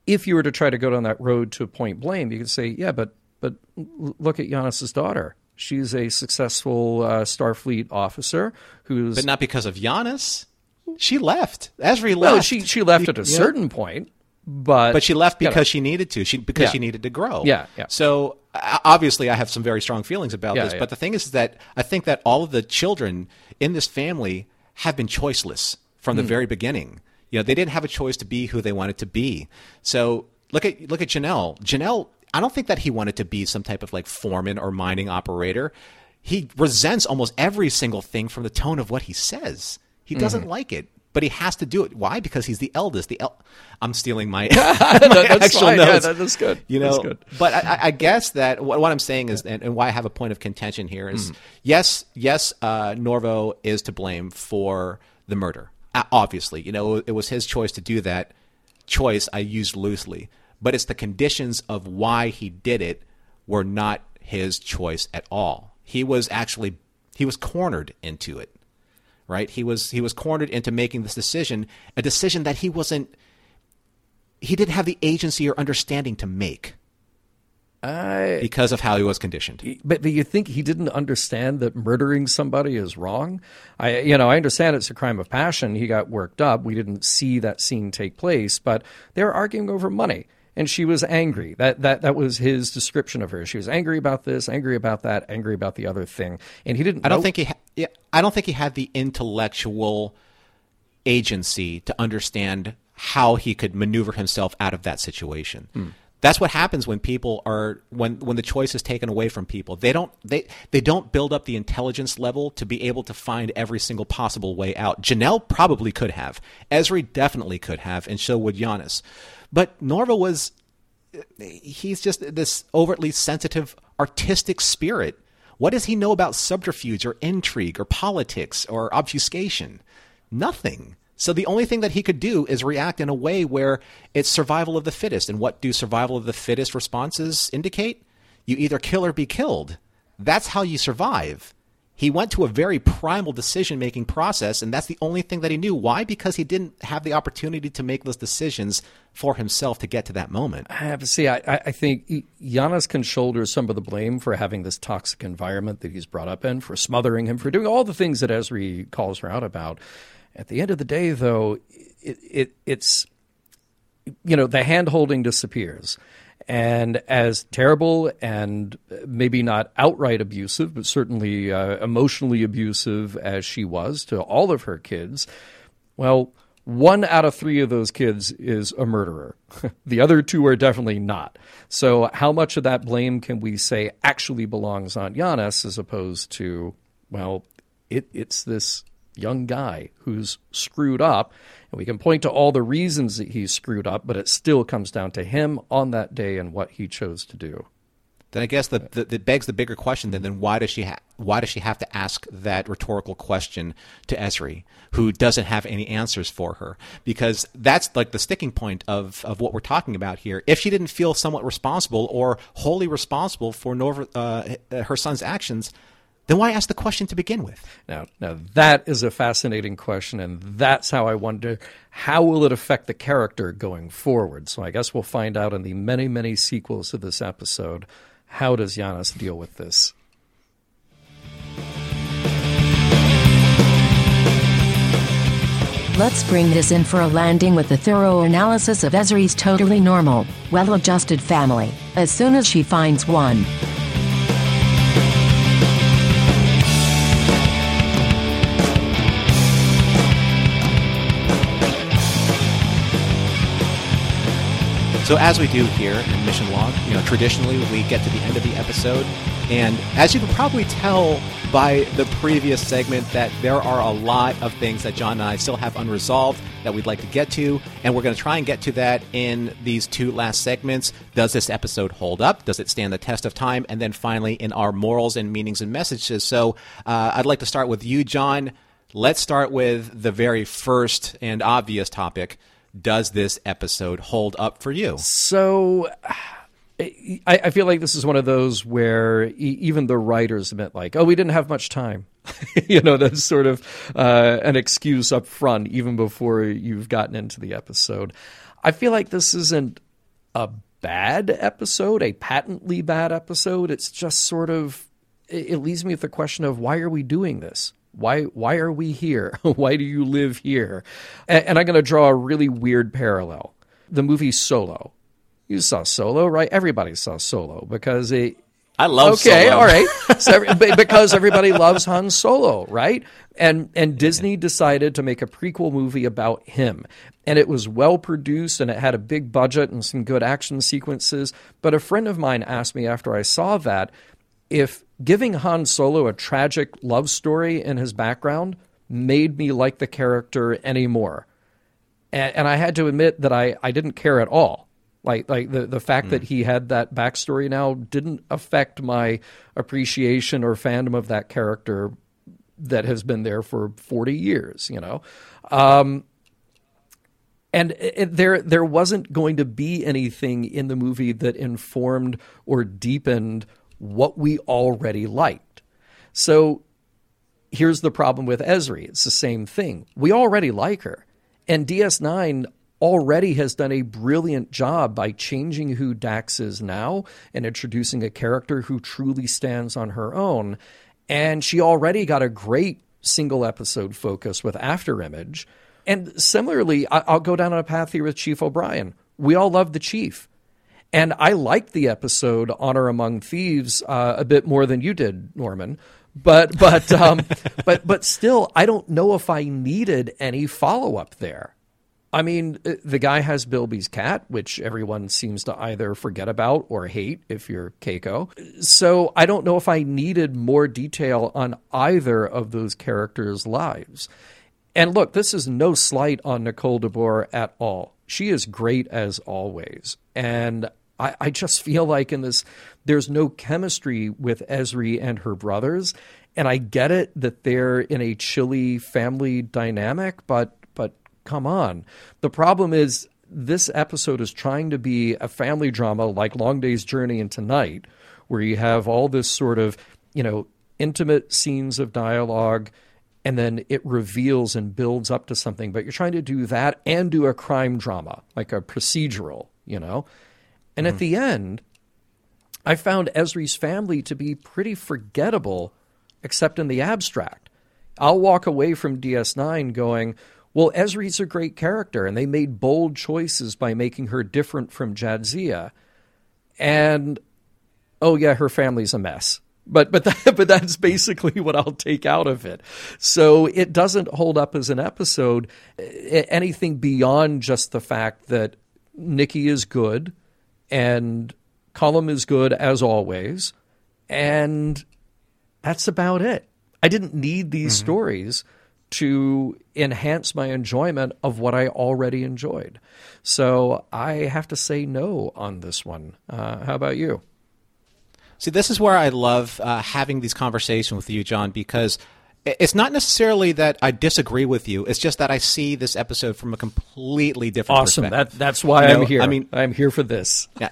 if you were to try to go down that road to point blame, you could say, yeah, but but look at Yanas's daughter. She's a successful uh, Starfleet officer who's but not because of Yanas. She left. Ezri left. Well, she she left at a Yeah. certain point, but but she left you know, because she needed to. She because Yeah. she needed to grow. Yeah, yeah. So uh, obviously, I have some very strong feelings about Yeah, this. yeah. But the thing is that I think that all of the children in this family have been choiceless from the Hmm. very beginning. You know, they didn't have a choice to be who they wanted to be. So look at look at Janelle. Janelle, I don't think that he wanted to be some type of like foreman or mining operator. He resents almost every single thing from the tone of what he says. He doesn't Mm-hmm. like it. But he has to do it. Why? Because he's the eldest. The el- I'm stealing my, my That's actual fine. Yeah, notes. that- that's good. You That's know, good. but I, I- guess that what, what I'm saying is, and, and why I have a point of contention here is, yes, yes, uh, Norvo is to blame for the murder. Obviously, you know, it was his choice to do that. Choice I used loosely, but it's the conditions of why he did it were not his choice at all. He was actually he was cornered into it right? He was he was cornered into making this decision, a decision that he wasn't he didn't have the agency or understanding to make I, because of how he was conditioned. but, but you think he didn't understand that murdering somebody is wrong? I, you know, I understand it's a crime of passion. He got worked up. We didn't see that scene take place, but they were arguing over money, and she was angry. That that that was his description of her. She was angry about this, angry about that, angry about the other thing, and he didn't. I don't know- think he ha- yeah, I don't think he had the intellectual agency to understand how he could maneuver himself out of that situation. Hmm. That's what happens when people are when when the choice is taken away from people. They don't they they don't build up the intelligence level to be able to find every single possible way out. Janelle probably could have. Ezri definitely could have, and so would Yanas. But Norvo was he's just this overtly sensitive artistic spirit. What does he know about subterfuge or intrigue or politics or obfuscation? Nothing. So the only thing that he could do is react in a way where it's survival of the fittest. And what do survival of the fittest responses indicate? You either kill or be killed. That's how you survive. He went to a very primal decision making process, and that's the only thing that he knew. Why? Because he didn't have the opportunity to make those decisions for himself to get to that moment. I have to see. I, I think Yanas can shoulder some of the blame for having this toxic environment that he's brought up in, for smothering him, for doing all the things that Ezri calls her out about. At the end of the day, though, it, it it's you know the hand holding disappears. And as terrible and maybe not outright abusive, but certainly uh, emotionally abusive as she was to all of her kids, well, one out of three of those kids is a murderer. the other two are definitely not. So, how much of that blame can we say actually belongs on Yanas as opposed to, well, it, it's this young guy who's screwed up? And we can point to all the reasons that he's screwed up, but it still comes down to him on that day and what he chose to do. then I guess that begs the bigger question. Then, then why does she ha- why does she have to ask that rhetorical question to Ezri, who doesn't have any answers for her? Because that's like the sticking point of of what we're talking about here. If she didn't feel somewhat responsible or wholly responsible for Norvo, uh, her son's actions, then why ask the question to begin with? Now, now that is a fascinating question, and that's how I wonder how will it affect the character going forward. So I guess we'll find out in the many, many sequels to this episode. How does Yanas deal with this? Let's bring this in for a landing with a thorough analysis of Ezri's totally normal, well adjusted family, as soon as she finds one. So as we do here in Mission Log, you know, traditionally we get to the end of the episode, and as you can probably tell by the previous segment, that there are a lot of things that John and I still have unresolved that we'd like to get to, and we're going to try and get to that in these two last segments. Does this episode hold up? Does it stand the test of time? And then finally, in our morals and meanings and messages. So uh, I'd like to start with you, John. Let's start with the very first and obvious topic does this episode hold up for you? So. I, I feel like this is one of those where even the writers admit, like, oh, we didn't have much time. you know, that's sort of uh, an excuse up front, even before you've gotten into the episode. I feel like this isn't a bad episode, a patently bad episode. It's just sort of, it leaves me with the question of why are we doing this? Why why are we here? why do you live here? And, and I'm going to draw a really weird parallel. The movie Solo. You saw Solo, right? Everybody saw Solo because it. I love okay, Solo. all right. So every, because everybody loves Han Solo, right? And and Disney decided to make a prequel movie about him. And it was well produced and it had a big budget and some good action sequences. But a friend of mine asked me after I saw that if giving Han Solo a tragic love story in his background made me like the character anymore. And, and I had to admit that I, I didn't care at all. Like like the, the fact mm. that he had that backstory now didn't affect my appreciation or fandom of that character that has been there for 40 years, you know. Um, and it, there there wasn't going to be anything in the movie that informed or deepened what we already liked. So here's the problem with Ezri. It's the same thing. We already like her. And DS9 already has done a brilliant job by changing who Dax is now and introducing a character who truly stands on her own. And she already got a great single episode focus with Afterimage. And similarly, I'll go down on a path here with Chief O'Brien. We all love the Chief. And I liked the episode Honor Among Thieves uh, a bit more than you did, Norman. But but um, but but still, I don't know if I needed any follow up there. I mean, uh, the guy has Bilby's cat, which everyone seems to either forget about or hate if you're Keiko. So I don't know if I needed more detail on either of those characters' lives. And look, this is no slight on Nicole DeBoer at all. She is great as always. And I, I just feel like in this, there's no chemistry with Ezri and her brothers. And I get it that they're in a chilly family dynamic, but but come on. The problem is this episode is trying to be a family drama like Long Day's Journey into Night, where you have all this sort of, you know, intimate scenes of dialogue and then it reveals and builds up to something. But you're trying to do that and do a crime drama, like a procedural, you know? And mm-hmm. at the end, I found Ezri's family to be pretty forgettable, except in the abstract. I'll walk away from DS9 going, well, Ezri's a great character, and they made bold choices by making her different from Jadzia. And, oh, yeah, her family's a mess. But but that, but that's basically what I'll take out of it. So it doesn't hold up as an episode anything beyond just the fact that Nikki is good and Colm is good as always, and that's about it. I didn't need these mm-hmm. stories to enhance my enjoyment of what I already enjoyed. So I have to say no on this one. Uh, how about you? See, this is where I love uh, having these conversations with you, John, because it's not necessarily that I disagree with you. It's just that I see this episode from a completely different awesome. perspective. That, that's why you I'm know, here. I mean, I'm here for this. yeah.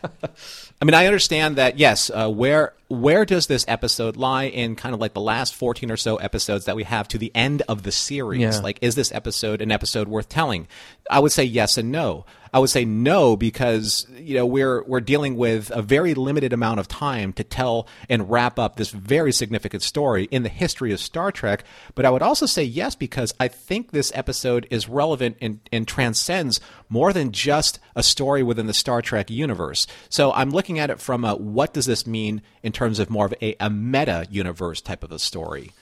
I mean, I understand that. Yes, uh, where where does this episode lie in kind of like the last 14 or so episodes that we have to the end of the series? Yeah. Like, is this episode an episode worth telling? I would say yes and no. I would say no because you know we're we're dealing with a very limited amount of time to tell and wrap up this very significant story in the history of Star Trek. But I would also say yes because I think this episode is relevant and, and transcends more than just a story within the Star Trek universe. So I'm looking at it from a what does this mean in terms of more of a, a meta universe type of a story.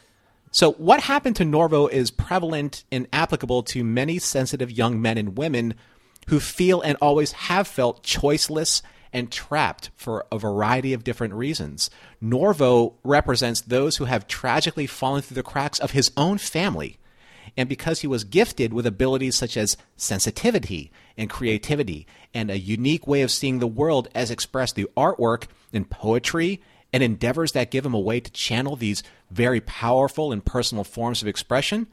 So, what happened to Norvo is prevalent and applicable to many sensitive young men and women who feel and always have felt choiceless and trapped for a variety of different reasons. Norvo represents those who have tragically fallen through the cracks of his own family. And because he was gifted with abilities such as sensitivity and creativity and a unique way of seeing the world as expressed through artwork and poetry and endeavors that give him a way to channel these very powerful and personal forms of expression,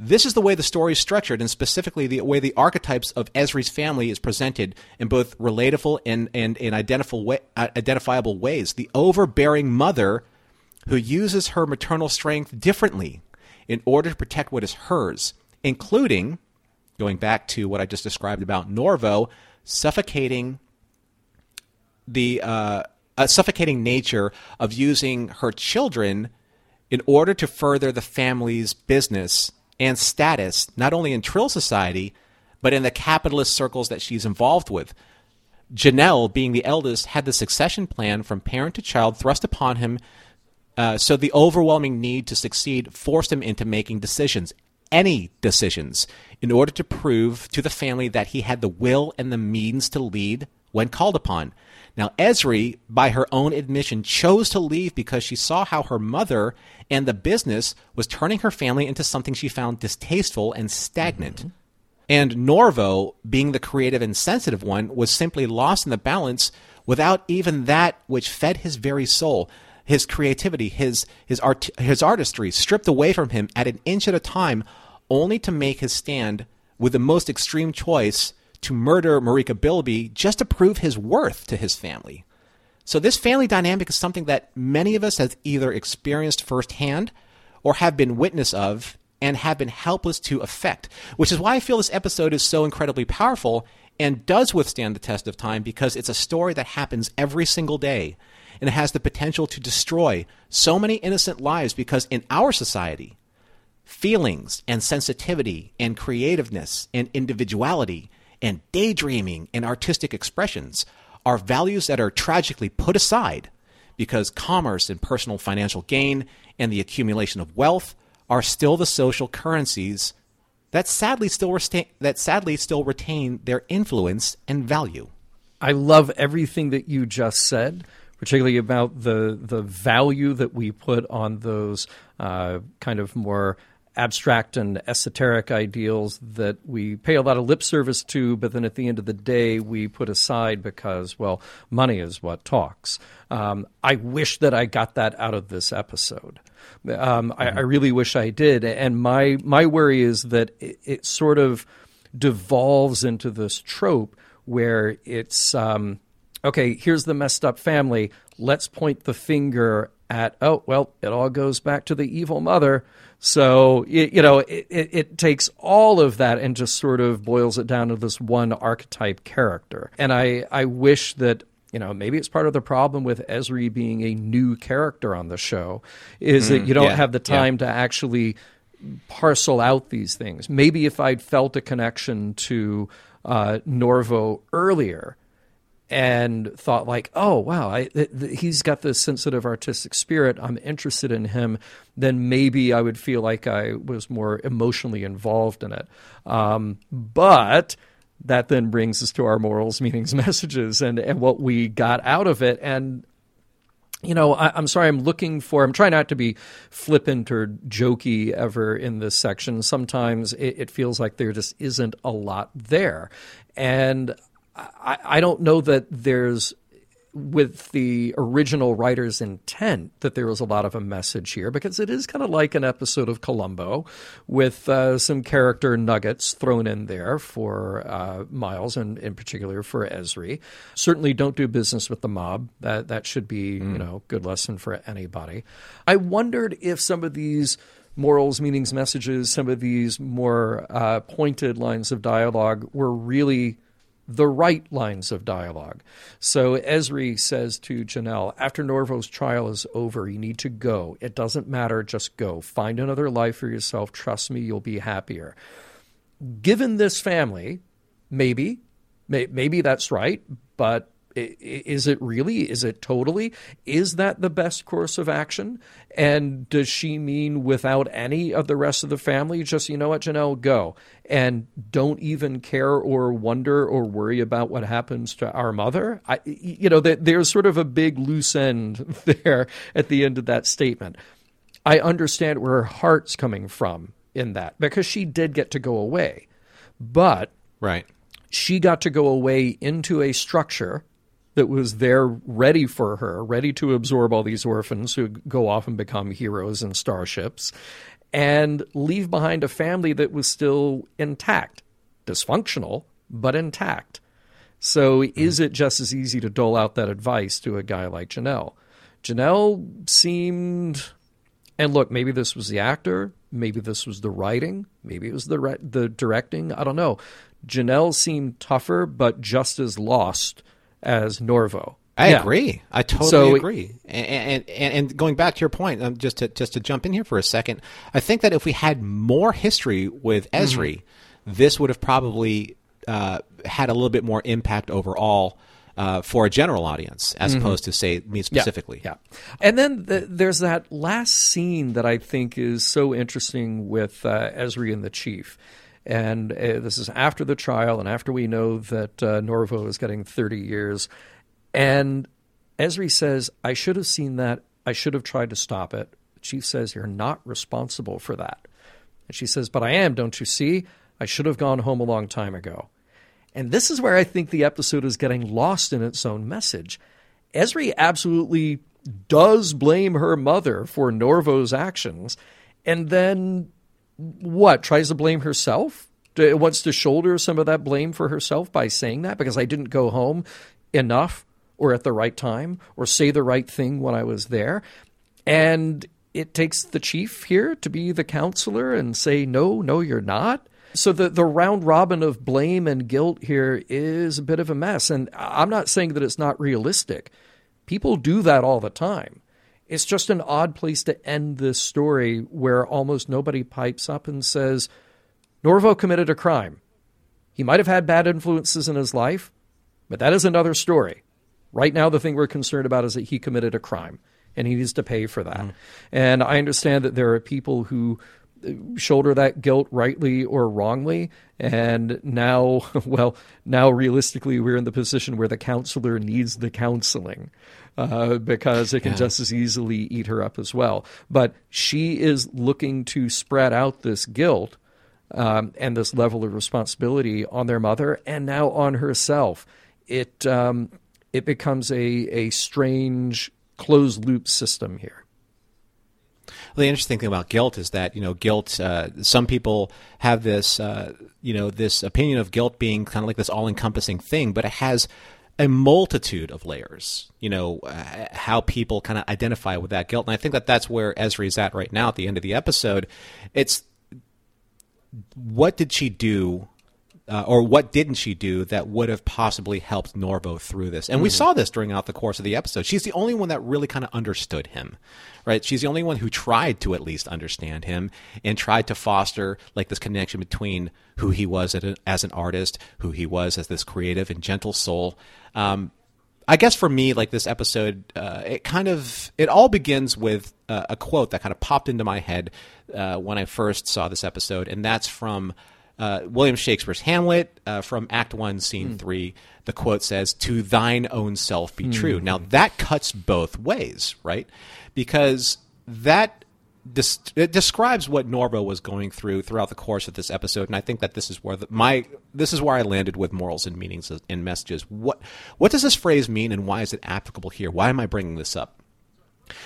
this is the way the story is structured, and specifically the way the archetypes of Ezri's family is presented in both relatable and, and, and identifiable, uh, identifiable ways. The overbearing mother who uses her maternal strength differently in order to protect what is hers, including, going back to what I just described about Norvo, suffocating the uh, uh, suffocating nature of using her children in order to further the family's business and status, not only in Trill society, but in the capitalist circles that she's involved with. Janelle, being the eldest, had the succession plan from parent to child thrust upon him, uh, so the overwhelming need to succeed forced him into making decisions, any decisions, in order to prove to the family that he had the will and the means to lead when called upon. Now, Ezri, by her own admission, chose to leave because she saw how her mother and the business was turning her family into something she found distasteful and stagnant. Mm-hmm. And Norvo, being the creative and sensitive one, was simply lost in the balance without even that which fed his very soul. His creativity, his his art, his artistry stripped away from him at an inch at a time, only to make his stand with the most extreme choice to murder Marika Bilby just to prove his worth to his family. So this family dynamic is something that many of us have either experienced firsthand or have been witness of and have been helpless to affect, which is why I feel this episode is so incredibly powerful and does withstand the test of time because it's a story that happens every single day and it has the potential to destroy so many innocent lives because in our society, feelings and sensitivity and creativeness and individuality and daydreaming and artistic expressions are values that are tragically put aside because commerce and personal financial gain and the accumulation of wealth are still the social currencies that sadly still retain, that sadly still retain their influence and value. I love everything that you just said, particularly about the the value that we put on those uh, kind of more abstract and esoteric ideals that we pay a lot of lip service to, but then at the end of the day we put aside because, well, money is what talks. Um, I wish that I got that out of this episode. Um, mm-hmm. I, I, really wish I did. And my my worry is that it, it sort of devolves into this trope where it's um, okay. Here's the messed up family. Let's point the finger at oh well, it all goes back to the evil mother. So it, you know, it, it, takes all of that and just sort of boils it down to this one archetype character. And I I wish that you know maybe it's part of the problem with Ezri being a new character on the show is mm, that you don't yeah, have the time yeah. to actually parcel out these things. Maybe if I'd felt a connection to uh, Norvo earlier and thought like, oh wow, I, th- th- he's got this sensitive artistic spirit. I'm interested in him. Then maybe I would feel like I was more emotionally involved in it. Um, but that then brings us to our morals, meanings, messages, and and what we got out of it. And you know, I, am sorry, I'm looking for, I'm trying not to be flippant or jokey ever in this section. Sometimes it, it, feels like there just isn't a lot there. And I, I don't know that there's with the original writer's intent that there was a lot of a message here because it is kind of like an episode of Columbo with uh, some character nuggets thrown in there for uh, Miles and in particular for Ezri. Certainly don't do business with the mob. That that should be, mm. you know, good lesson for anybody. I wondered if some of these morals, meanings, messages, some of these more uh, pointed lines of dialogue were really the right lines of dialogue. So Ezri says to Janelle, after Norvo's trial is over, you need to go. It doesn't matter, just go. Find another life for yourself. Trust me, you'll be happier. Given this family, maybe, may, maybe that's right, but Is it really? Is it totally? Is that the best course of action? And does she mean without any of the rest of the family? Just, you know what, Janelle, go. And don't even care or wonder or worry about what happens to our mother? I, you know, there's sort of a big loose end there at the end of that statement. I understand where her heart's coming from in that because she did get to go away. But right. she got to go away into a structure that was there ready for her, ready to absorb all these orphans who go off and become heroes in starships, and leave behind a family that was still intact, dysfunctional, but intact. So, mm-hmm. is it just as easy to dole out that advice to a guy like Janelle? Janelle seemed, and look, maybe this was the actor, maybe this was the writing, maybe it was the re- the directing. I don't know. Janelle seemed tougher, but just as lost as Norvo. I yeah. agree. I totally so, agree. And, and, and going back to your point, um, just to just to jump in here for a second, I think that if we had more history with Ezri, mm-hmm. this would have probably uh, had a little bit more impact overall. Uh, for a general audience, as mm-hmm. opposed to say me specifically. Yeah, yeah. and then the, there's that last scene that I think is so interesting with uh, Ezri and the chief. And uh, this is after the trial and after we know that uh, Norvo is getting 30 years. And Ezri says, I should have seen that. I should have tried to stop it. The chief says, You're not responsible for that. And she says, But I am, don't you see? I should have gone home a long time ago. And this is where I think the episode is getting lost in its own message. Ezri absolutely does blame her mother for Norvo's actions, and then what tries to blame herself wants to shoulder some of that blame for herself by saying that because I didn't go home enough or at the right time or say the right thing when I was there. And it takes the chief here to be the counselor and say, no, no, you're not. So the, the round robin of blame and guilt here is a bit of a mess. And I'm not saying that it's not realistic. People do that all the time. It's just an odd place to end this story where almost nobody pipes up and says, Norvo committed a crime. He might have had bad influences in his life, but that is another story. Right now, the thing we're concerned about is that he committed a crime and he needs to pay for that. Mm. And I understand that there are people who shoulder that guilt rightly or wrongly. And now, well, now realistically, we're in the position where the counselor needs the counseling uh, because it can yeah. just as easily eat her up as well. But she is looking to spread out this guilt. Um, and this level of responsibility on their mother and now on herself. It um, it becomes a a strange closed loop system here the interesting thing about guilt is that you know guilt. Uh, some people have this uh, you know this opinion of guilt being kind of like this all-encompassing thing, but it has a multitude of layers. You know uh, how people kind of identify with that guilt, and I think that that's where Ezri is at right now at the end of the episode. It's what did she do uh, or what didn't she do that would have possibly helped Norvo through this? And mm-hmm. we saw this during out the course of the episode. She's the only one that really kind of understood him, right? She's the only one who tried to at least understand him and tried to foster like this connection between who he was as an artist, who he was as this creative and gentle soul. Um, I guess for me, like this episode, uh, it kind of it all begins with uh, a quote that kind of popped into my head uh, when I first saw this episode, and that's from uh, William Shakespeare's Hamlet uh, from Act One, Scene mm. Three. The quote says, "To thine own self be mm. true." Now that cuts both ways, right? Because that it describes what Norvo was going through throughout the course of this episode, and I think that this is where the, my this is where I landed with morals and meanings and messages. What what does this phrase mean, and why is it applicable here? Why am I bringing this up?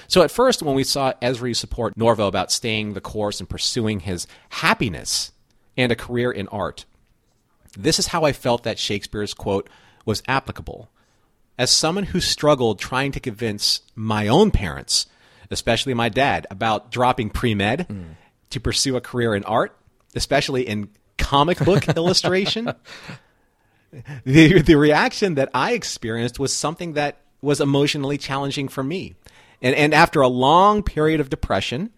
So at first, when we saw Ezri support Norvo about staying the course and pursuing his happiness and a career in art. This is how I felt that Shakespeare's quote was applicable. As someone who struggled trying to convince my own parents, especially my dad, about dropping pre med mm. to pursue a career in art, especially in comic book illustration, the, the reaction that I experienced was something that was emotionally challenging for me. And, and after a long period of depression,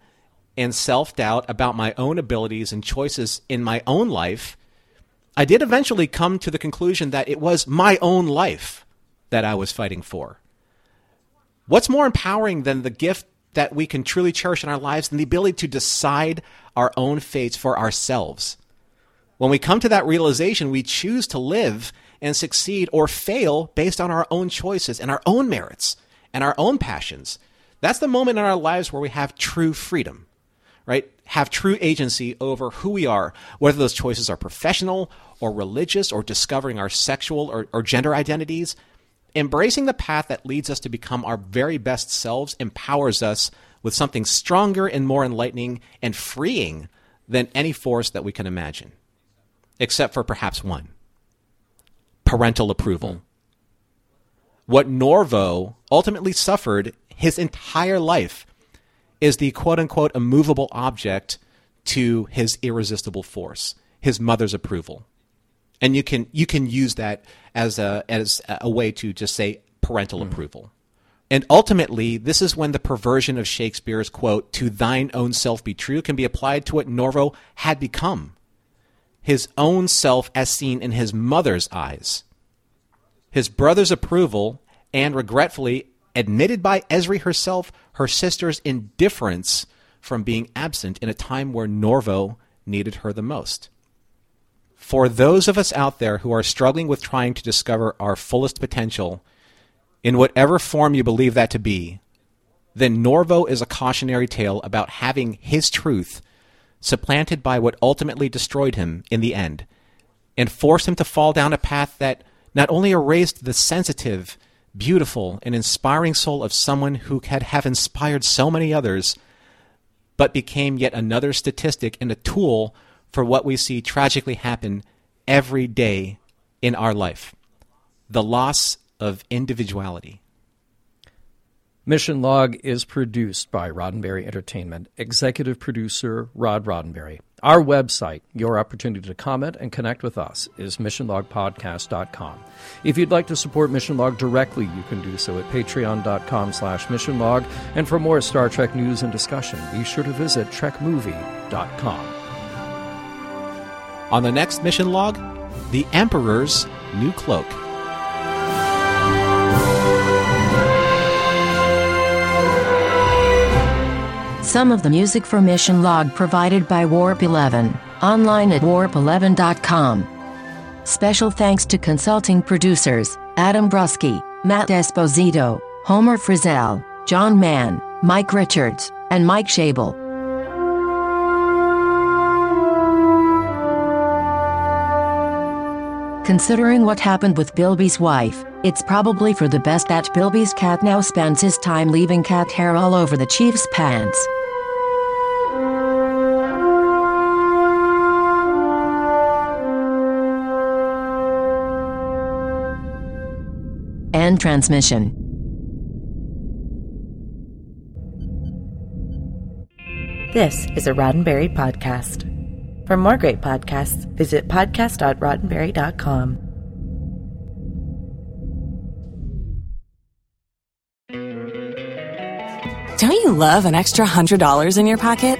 and self doubt about my own abilities and choices in my own life, I did eventually come to the conclusion that it was my own life that I was fighting for? What's more empowering than the gift that we can truly cherish in our lives than the ability to decide our own fates for ourselves? When we come to that realization, we choose to live and succeed or fail based on our own choices and our own merits and our own passions. That's the moment in our lives where we have true freedom, right? Have true agency over who we are, whether those choices are professional or religious or discovering our sexual or, or gender identities. Embracing the path that leads us to become our very best selves empowers us with something stronger and more enlightening and freeing than any force that we can imagine, except for perhaps one parental approval. What Norvo ultimately suffered his entire life is the quote unquote immovable object to his irresistible force, his mother's approval. And you can you can use that as a as a way to just say parental mm. approval. And ultimately, this is when the perversion of Shakespeare's quote, to thine own self be true, can be applied to what Norvo had become his own self as seen in his mother's eyes. His brother's approval, and regretfully admitted by Ezri herself, her sister's indifference from being absent in a time where Norvo needed her the most. For those of us out there who are struggling with trying to discover our fullest potential, in whatever form you believe that to be, then Norvo is a cautionary tale about having his truth supplanted by what ultimately destroyed him in the end, and forced him to fall down a path that not only erased the sensitive, beautiful, and inspiring soul of someone who had have inspired so many others, but became yet another statistic and a tool for what we see tragically happen every day in our life the loss of individuality. Mission Log is produced by Roddenberry Entertainment. Executive producer Rod Roddenberry. Our website, your opportunity to comment and connect with us, is missionlogpodcast.com. If you'd like to support Mission Log directly, you can do so at patreon.com slash missionlog. And for more Star Trek news and discussion, be sure to visit trekmovie.com. On the next Mission Log, the Emperor's New Cloak. Some of the music for Mission Log provided by Warp 11, online at warp11.com. Special thanks to consulting producers Adam Brusky, Matt Esposito, Homer Frizzell, John Mann, Mike Richards, and Mike Shabel. Considering what happened with Bilby's wife, it's probably for the best that Bilby's cat now spends his time leaving cat hair all over the chief's pants. End transmission. This is a Roddenberry podcast. For more great podcasts, visit podcast.roddenberry.com. Don't you love an extra $100 in your pocket?